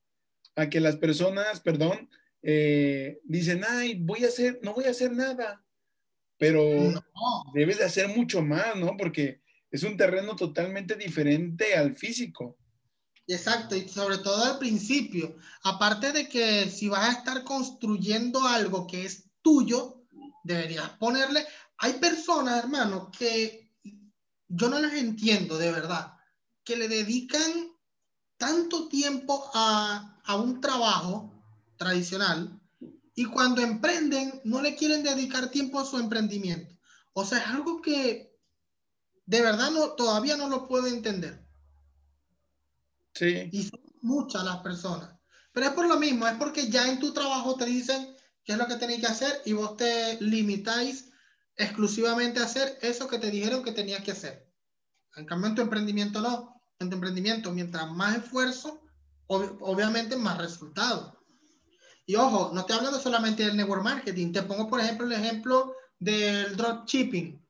a que las personas, perdón, eh, dicen, ay, voy a hacer, no voy a hacer nada, pero debes de hacer mucho más, ¿no? Porque es un terreno totalmente diferente al físico. Exacto, y sobre todo al principio. Aparte de que si vas a estar construyendo algo que es tuyo, deberías ponerle. Hay personas, hermano, que yo no las entiendo de verdad, que le dedican tanto tiempo a, a un trabajo tradicional y cuando emprenden no le quieren dedicar tiempo a su emprendimiento. O sea, es algo que de verdad no, todavía no lo puedo entender. Sí. Y son muchas las personas. Pero es por lo mismo, es porque ya en tu trabajo te dicen qué es lo que tenéis que hacer y vos te limitáis exclusivamente hacer eso que te dijeron que tenías que hacer. En cambio, en tu emprendimiento no. En tu emprendimiento, mientras más esfuerzo, obviamente más resultados. Y ojo, no estoy hablando solamente del network marketing, te pongo por ejemplo el ejemplo del dropshipping.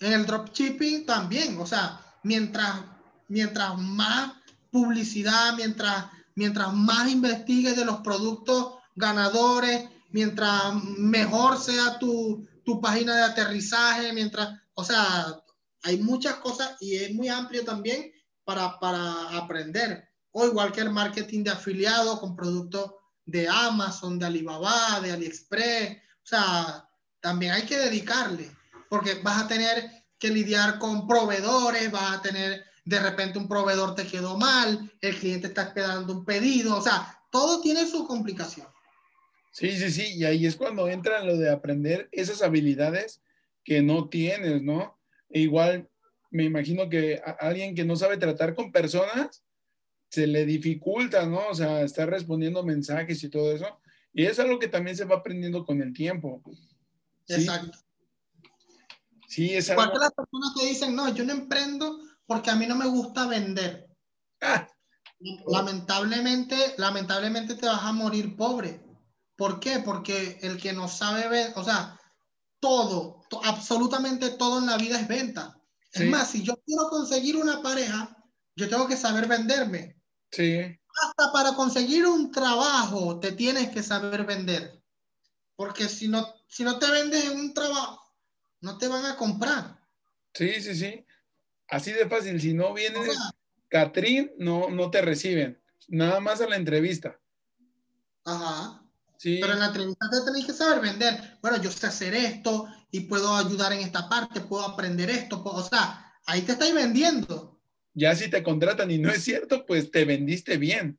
En el dropshipping también, o sea, mientras, mientras más publicidad, mientras, mientras más investigues de los productos ganadores, mientras mejor sea tu, tu página de aterrizaje, mientras, o sea, hay muchas cosas y es muy amplio también para, para aprender. O igual que el marketing de afiliados con productos de Amazon, de Alibaba, de AliExpress. O sea, también hay que dedicarle, porque vas a tener que lidiar con proveedores, vas a tener de repente un proveedor te quedó mal, el cliente está esperando un pedido, o sea, todo tiene su complicación. Sí, sí, sí, y ahí es cuando entra lo de aprender esas habilidades que no tienes, ¿no? E igual me imagino que alguien que no sabe tratar con personas se le dificulta, ¿no? O sea, estar respondiendo mensajes y todo eso. Y es algo que también se va aprendiendo con el tiempo. Exacto. Sí, es algo... las personas que dicen, no, yo no emprendo porque a mí no me gusta vender. Ah. Lamentablemente, lamentablemente te vas a morir pobre. ¿Por qué? Porque el que no sabe ver, o sea, todo, absolutamente todo en la vida es venta. Es más, si yo quiero conseguir una pareja, yo tengo que saber venderme. Sí. Hasta para conseguir un trabajo te tienes que saber vender. Porque si no, si no te vendes en un trabajo, no te van a comprar. Sí, sí, sí. Así de fácil. Si no vienes, Catrín, no, no te reciben. Nada más a la entrevista. Ajá. Sí. Pero en la entrevista te tenés que saber vender. Bueno, yo sé hacer esto y puedo ayudar en esta parte, puedo aprender esto. o sea, ahí te estáis vendiendo. Ya si te contratan y no es cierto, pues te vendiste bien.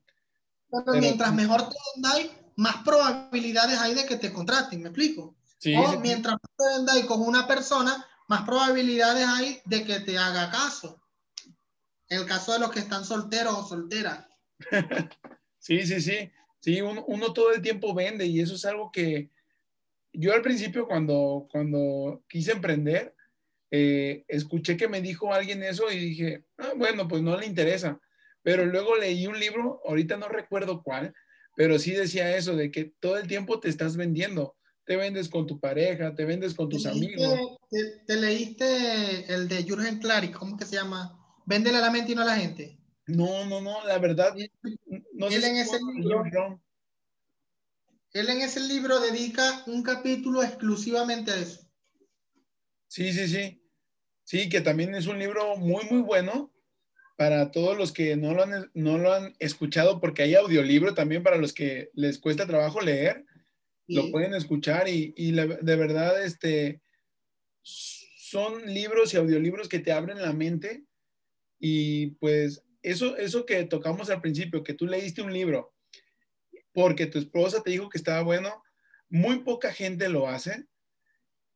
Pero, mientras mejor te vendáis, más probabilidades hay de que te contraten, ¿me explico? Sí, o mientras te vendáis con una persona, más probabilidades hay de que te haga caso. El caso de los que están solteros o solteras. sí, sí, sí. Sí, uno, uno, todo el tiempo vende y eso es algo que yo al principio cuando, cuando quise emprender, eh, escuché que me dijo alguien eso y dije, ah, bueno, pues no le interesa. Pero luego leí un libro, ahorita no recuerdo cuál, pero sí decía eso, de que todo el tiempo te estás vendiendo. Te vendes con tu pareja, te vendes con tus amigos. Te, leíste el de Jürgen Klarik, ¿cómo que se llama? Véndele a la mente y no a la gente. No, no, no, la verdad. No él, en ese libro, él en ese libro dedica un capítulo exclusivamente a eso. Sí, sí, sí. Sí, que también es un libro muy, muy bueno para todos los que no lo han, no lo han escuchado, porque hay audiolibro también para los que les cuesta trabajo leer. Lo pueden escuchar y, y de verdad, este, son libros y audiolibros que te abren la mente y pues eso, eso que tocamos al principio, que tú leíste un libro porque tu esposa te dijo que estaba bueno, muy poca gente lo hace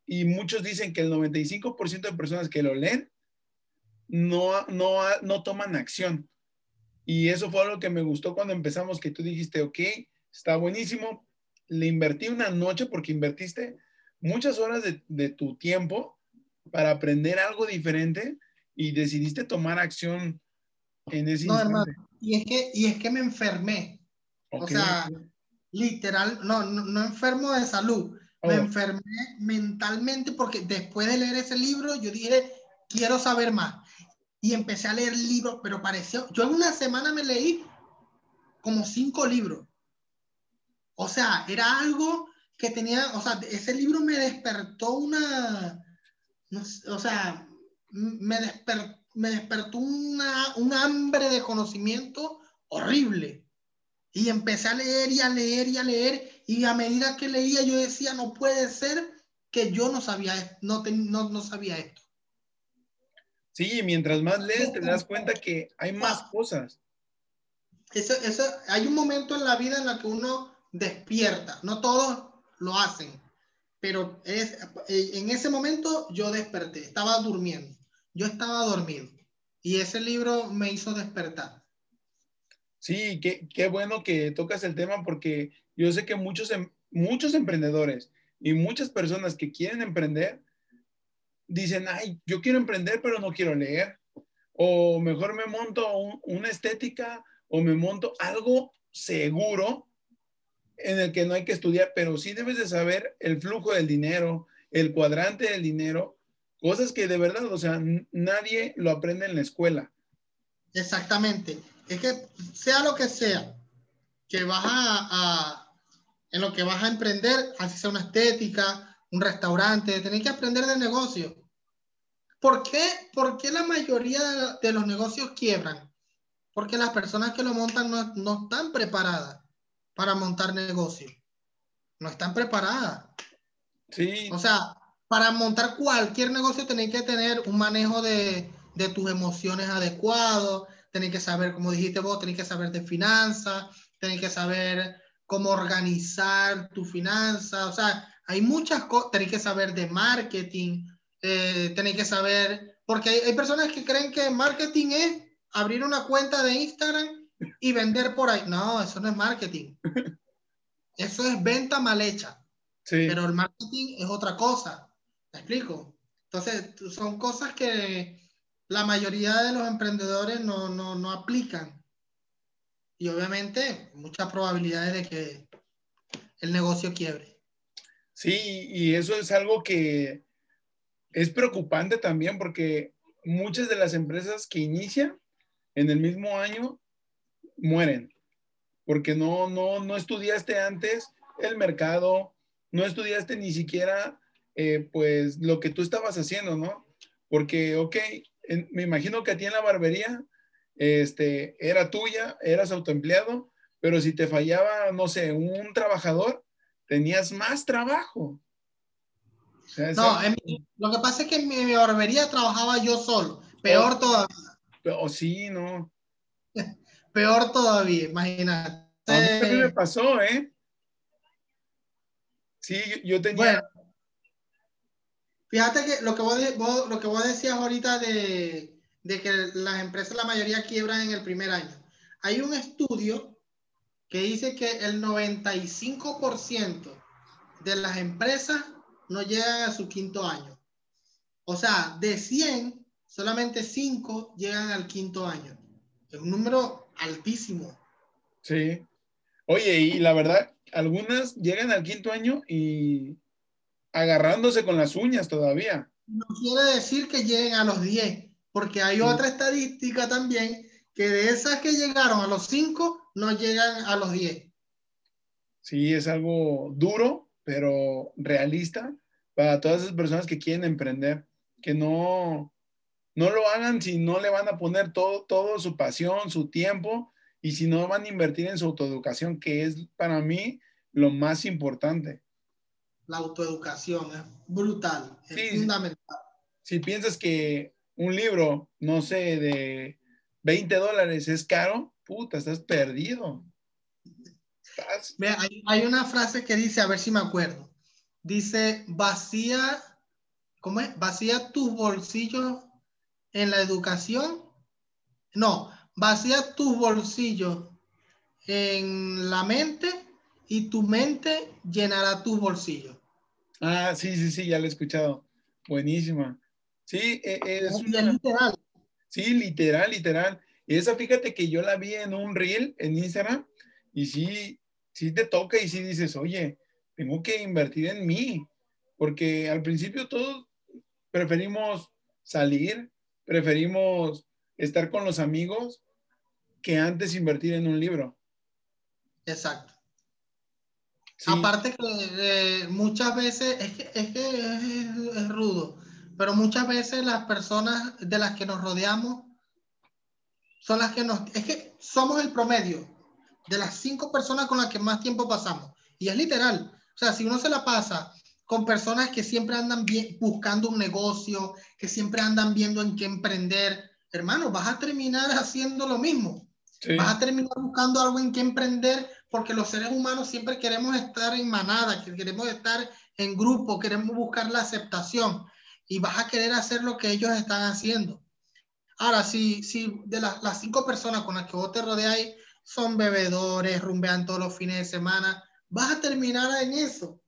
y muchos dicen que el 95% de personas que lo leen no, no, no toman acción. Y eso fue algo que me gustó cuando empezamos, que tú dijiste, ok, está buenísimo. Le invertí una noche porque invertiste muchas horas de, tu tiempo para aprender algo diferente y decidiste tomar acción en ese no, instante. y es que, y es que me enfermé. O sea, literal, no, no enfermo de salud, me enfermé mentalmente porque después de leer ese libro yo dije, quiero saber más. Y empecé a leer libros, pero pareció, yo en una semana me leí como cinco libros. O sea, era algo que tenía, o sea, ese libro me despertó una, o sea, me, me despertó una, un hambre de conocimiento horrible. Y empecé a leer y a leer y a leer. Y a medida que leía, yo decía, no puede ser que yo no sabía, no, no, no sabía esto. Sí, mientras más lees, te das cuenta que hay más cosas. Eso, eso, hay un momento en la vida en la que uno despierta. No todos lo hacen, pero es, en ese momento yo desperté, estaba durmiendo. Yo estaba dormido y ese libro me hizo despertar. Sí, qué, qué bueno que tocas el tema porque yo sé que muchos, em, muchos emprendedores y muchas personas que quieren emprender dicen, ay, yo quiero emprender pero no quiero leer. O mejor me monto una estética o me monto algo seguro en el que no hay que estudiar, pero sí debes de saber el flujo del dinero, el cuadrante del dinero, cosas que de verdad, o sea, nadie lo aprende en la escuela. Exactamente. Es que sea lo que sea, que vas a, en lo que vas a emprender, así sea una estética, un restaurante, tenés que aprender de negocio. ¿Por qué, ¿Por qué la mayoría de los negocios quiebran? Porque las personas que lo montan no, no están preparadas para montar negocio. No están preparadas. Sí. O sea, para montar cualquier negocio tenéis que tener un manejo de, de tus emociones adecuado, tenéis que saber, como dijiste vos, tenéis que saber de finanzas, tenéis que saber cómo organizar tu finanza, o sea, hay muchas cosas, tenéis que saber de marketing, eh, tenéis que saber, porque hay, hay, personas que creen que marketing es abrir una cuenta de Instagram y vender por ahí. No, eso no es marketing. Eso es venta mal hecha. Sí. Pero el marketing es otra cosa. ¿Me explico? Entonces, son cosas que la mayoría de los emprendedores no, no, no aplican. Y obviamente, muchas probabilidades de que el negocio quiebre. Sí, y eso es algo que es preocupante también porque muchas de las empresas que inician en el mismo año mueren porque no, no, no estudiaste antes el mercado, no estudiaste ni siquiera eh, pues lo que tú estabas haciendo, ¿no? Porque, ok, en, me imagino que a ti en la barbería este, era tuya, eras autoempleado, pero si te fallaba, no sé, un trabajador, tenías más trabajo. O sea, no, en mi, lo que pasa es que en mi barbería trabajaba yo solo, peor oh, todavía. Oh, sí, no. Peor todavía, imagínate. A mí también me pasó, ¿eh? Sí, yo, tenía... Bueno, fíjate que lo que vos, vos, lo que vos decías ahorita de, de que las empresas, la mayoría quiebran en el primer año. Hay un estudio que dice que el 95% de las empresas no llegan a su quinto año. O sea, de 100, solamente 5 llegan al quinto año. Es un número altísimo. Sí. Oye, y la verdad, algunas llegan al quinto año y agarrándose con las uñas todavía. No quiere decir que lleguen a los 10, porque hay sí. otra estadística también que de esas que llegaron a los 5 no llegan a los 10. Sí, es algo duro, pero realista para todas esas personas que quieren emprender, que no, no lo hagan si no le van a poner todo, todo su pasión, su tiempo y si no van a invertir en su autoeducación, que es para mí lo más importante. La autoeducación es brutal, es sí, fundamental. Si piensas que un libro, no sé, de 20 dólares es caro, puta, estás perdido. Estás... Mira, hay, hay una frase que dice, a ver si me acuerdo, dice, vacía, ¿cómo es? Vacía tus bolsillos en la educación, no, vacía tus bolsillos en la mente y tu mente llenará tus bolsillos. Ah, sí, sí, sí, ya lo he escuchado. Buenísima. Sí, e, es, una... literal. Sí, literal, literal. Y esa, fíjate que yo la vi en un reel en Instagram y sí, sí te toca y sí dices, oye, tengo que invertir en mí, porque al principio todos preferimos salir, preferimos estar con los amigos que antes invertir en un libro. Exacto. Sí. Aparte que eh, muchas veces, es que, es, que es, es, rudo, pero muchas veces las personas de las que nos rodeamos son las que nos... Es que somos el promedio de las cinco personas con las que más tiempo pasamos. Y es literal. O sea, si uno se la pasa con personas que siempre andan bien, buscando un negocio, que siempre andan viendo en qué emprender, hermano, vas a terminar haciendo lo mismo. Sí. Vas a terminar buscando algo en qué emprender porque los seres humanos siempre queremos estar en manada, que queremos estar en grupo, queremos buscar la aceptación y vas a querer hacer lo que ellos están haciendo. Ahora, si, si de la, las cinco personas con las que vos te rodeáis son bebedores, rumbean todos los fines de semana, vas a terminar en eso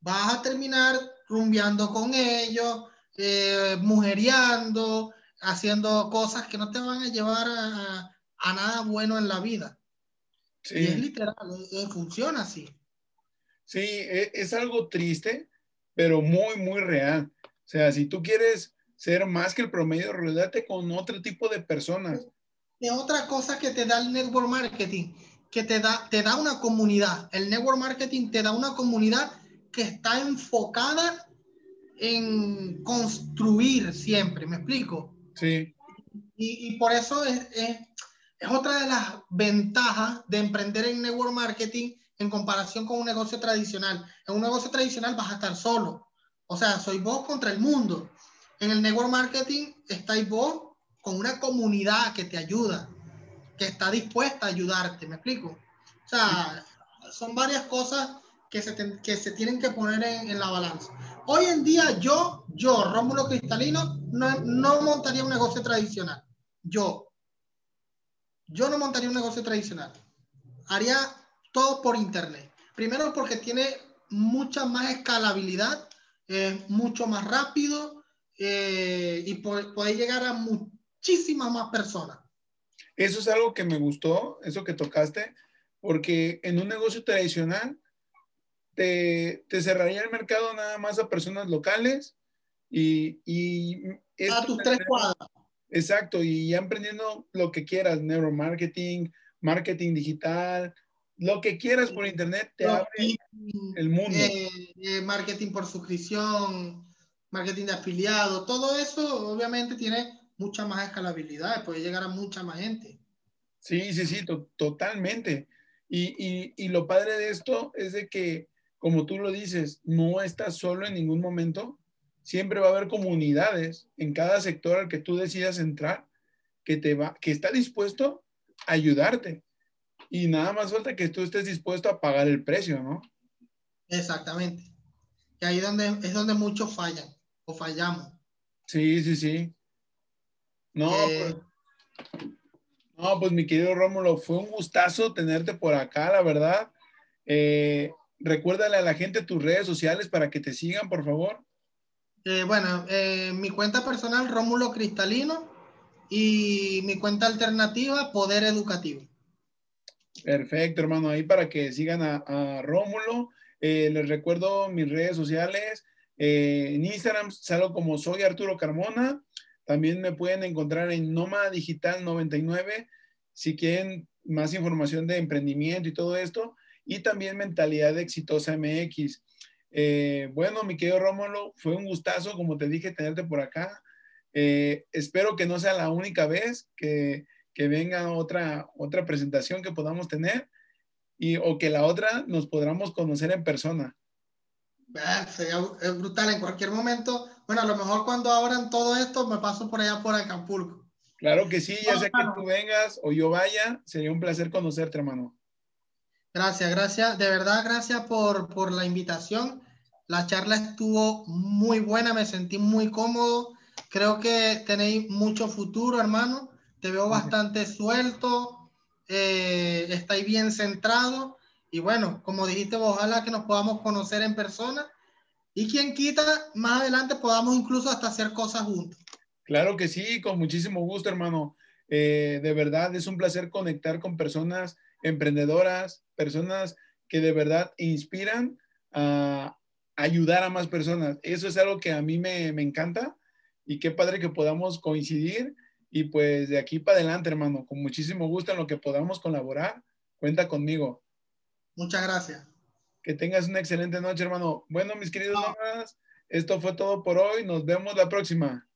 vas a terminar rumbeando con ellos, eh, mujeriando, haciendo cosas que no te van a llevar a, a nada bueno en la vida. Sí. Y es literal, funciona así. Sí, e, es, algo triste, pero muy, muy real. O sea, si tú quieres ser más que el promedio, rodate con otro tipo de personas. Y otra cosa que te da el network marketing, que te da, te da una comunidad. El network marketing te da una comunidad que está enfocada en construir siempre, ¿me explico? Sí. Y, y por eso es, es, es, otra de las ventajas de emprender en network marketing en comparación con un negocio tradicional. En un negocio tradicional vas a estar solo. O sea, soy vos contra el mundo. En el network marketing estáis vos con una comunidad que te ayuda, que está dispuesta a ayudarte, ¿me explico? O sea, son varias cosas que se, que se tienen que poner en, en, la balanza. Hoy en día yo, yo, Rómulo Cristalino, no, no montaría un negocio tradicional. Yo. Yo no montaría un negocio tradicional. Haría todo por internet. Primero porque tiene mucha más escalabilidad, eh, mucho más rápido eh, y puede llegar a muchísimas más personas. Eso es algo que me gustó, eso que tocaste, porque en un negocio tradicional te, te cerraría el mercado nada más a personas locales y... y a tus tres cuadras. Exacto, y ya emprendiendo lo que quieras, neuromarketing, marketing digital, lo que quieras por internet te abre el mundo. Eh, eh, marketing por suscripción, marketing de afiliado, todo eso obviamente tiene mucha más escalabilidad, puede llegar a mucha más gente. Sí, sí, sí, totalmente. Y, y, y, lo padre de esto es de que, como tú lo dices, no estás solo en ningún momento. Siempre va a haber comunidades en cada sector al que tú decidas entrar que, te va, que está dispuesto a ayudarte y nada más falta que tú estés dispuesto a pagar el precio, ¿no? Exactamente. Y ahí donde, es donde muchos fallan o fallamos. Sí, sí, sí. No, eh, pues, no, pues mi querido Rómulo, fue un gustazo tenerte por acá, la verdad. Eh, recuérdale a la gente tus redes sociales para que te sigan, por favor. Eh, bueno, mi cuenta personal, Rómulo Cristalino, y mi cuenta alternativa, Poder Educativo. Perfecto, hermano. Ahí para que sigan a, Rómulo. Eh, les recuerdo mis redes sociales. Eh, en Instagram salgo como soy Arturo Carmona. También me pueden encontrar en Noma Digital 99 si quieren más información de emprendimiento y todo esto. Y también Mentalidad Exitosa MX. Eh, bueno, mi querido Rómulo, fue un gustazo, como te dije, tenerte por acá. espero que no sea la única vez que que venga otra, otra presentación que podamos tener y, o que la otra nos podamos conocer en persona. sería brutal en cualquier momento. Bueno, a lo mejor cuando abran todo esto me paso por allá por Acapulco. Claro que sí, ya sea que tú vengas o yo vaya, sería un placer conocerte, hermano. Gracias, gracias. De verdad, gracias por, por la invitación. La charla estuvo muy buena, me sentí muy cómodo. Creo que tenéis mucho futuro, hermano te veo bastante suelto, eh, estáis bien centrado y bueno, como dijiste, ojalá que nos podamos conocer en persona y quien quita, más adelante podamos incluso hasta hacer cosas juntos. Claro que sí, con muchísimo gusto, hermano. Eh, de verdad es un placer conectar con personas emprendedoras, personas que de verdad inspiran a ayudar a más personas. Eso es algo que a mí me, me encanta y qué padre que podamos coincidir y pues de aquí para adelante, hermano, con muchísimo gusto en lo que podamos colaborar, cuenta conmigo. Muchas gracias. Que tengas una excelente noche, hermano. Bueno, mis queridos no. esto fue todo por hoy. Nos vemos la próxima.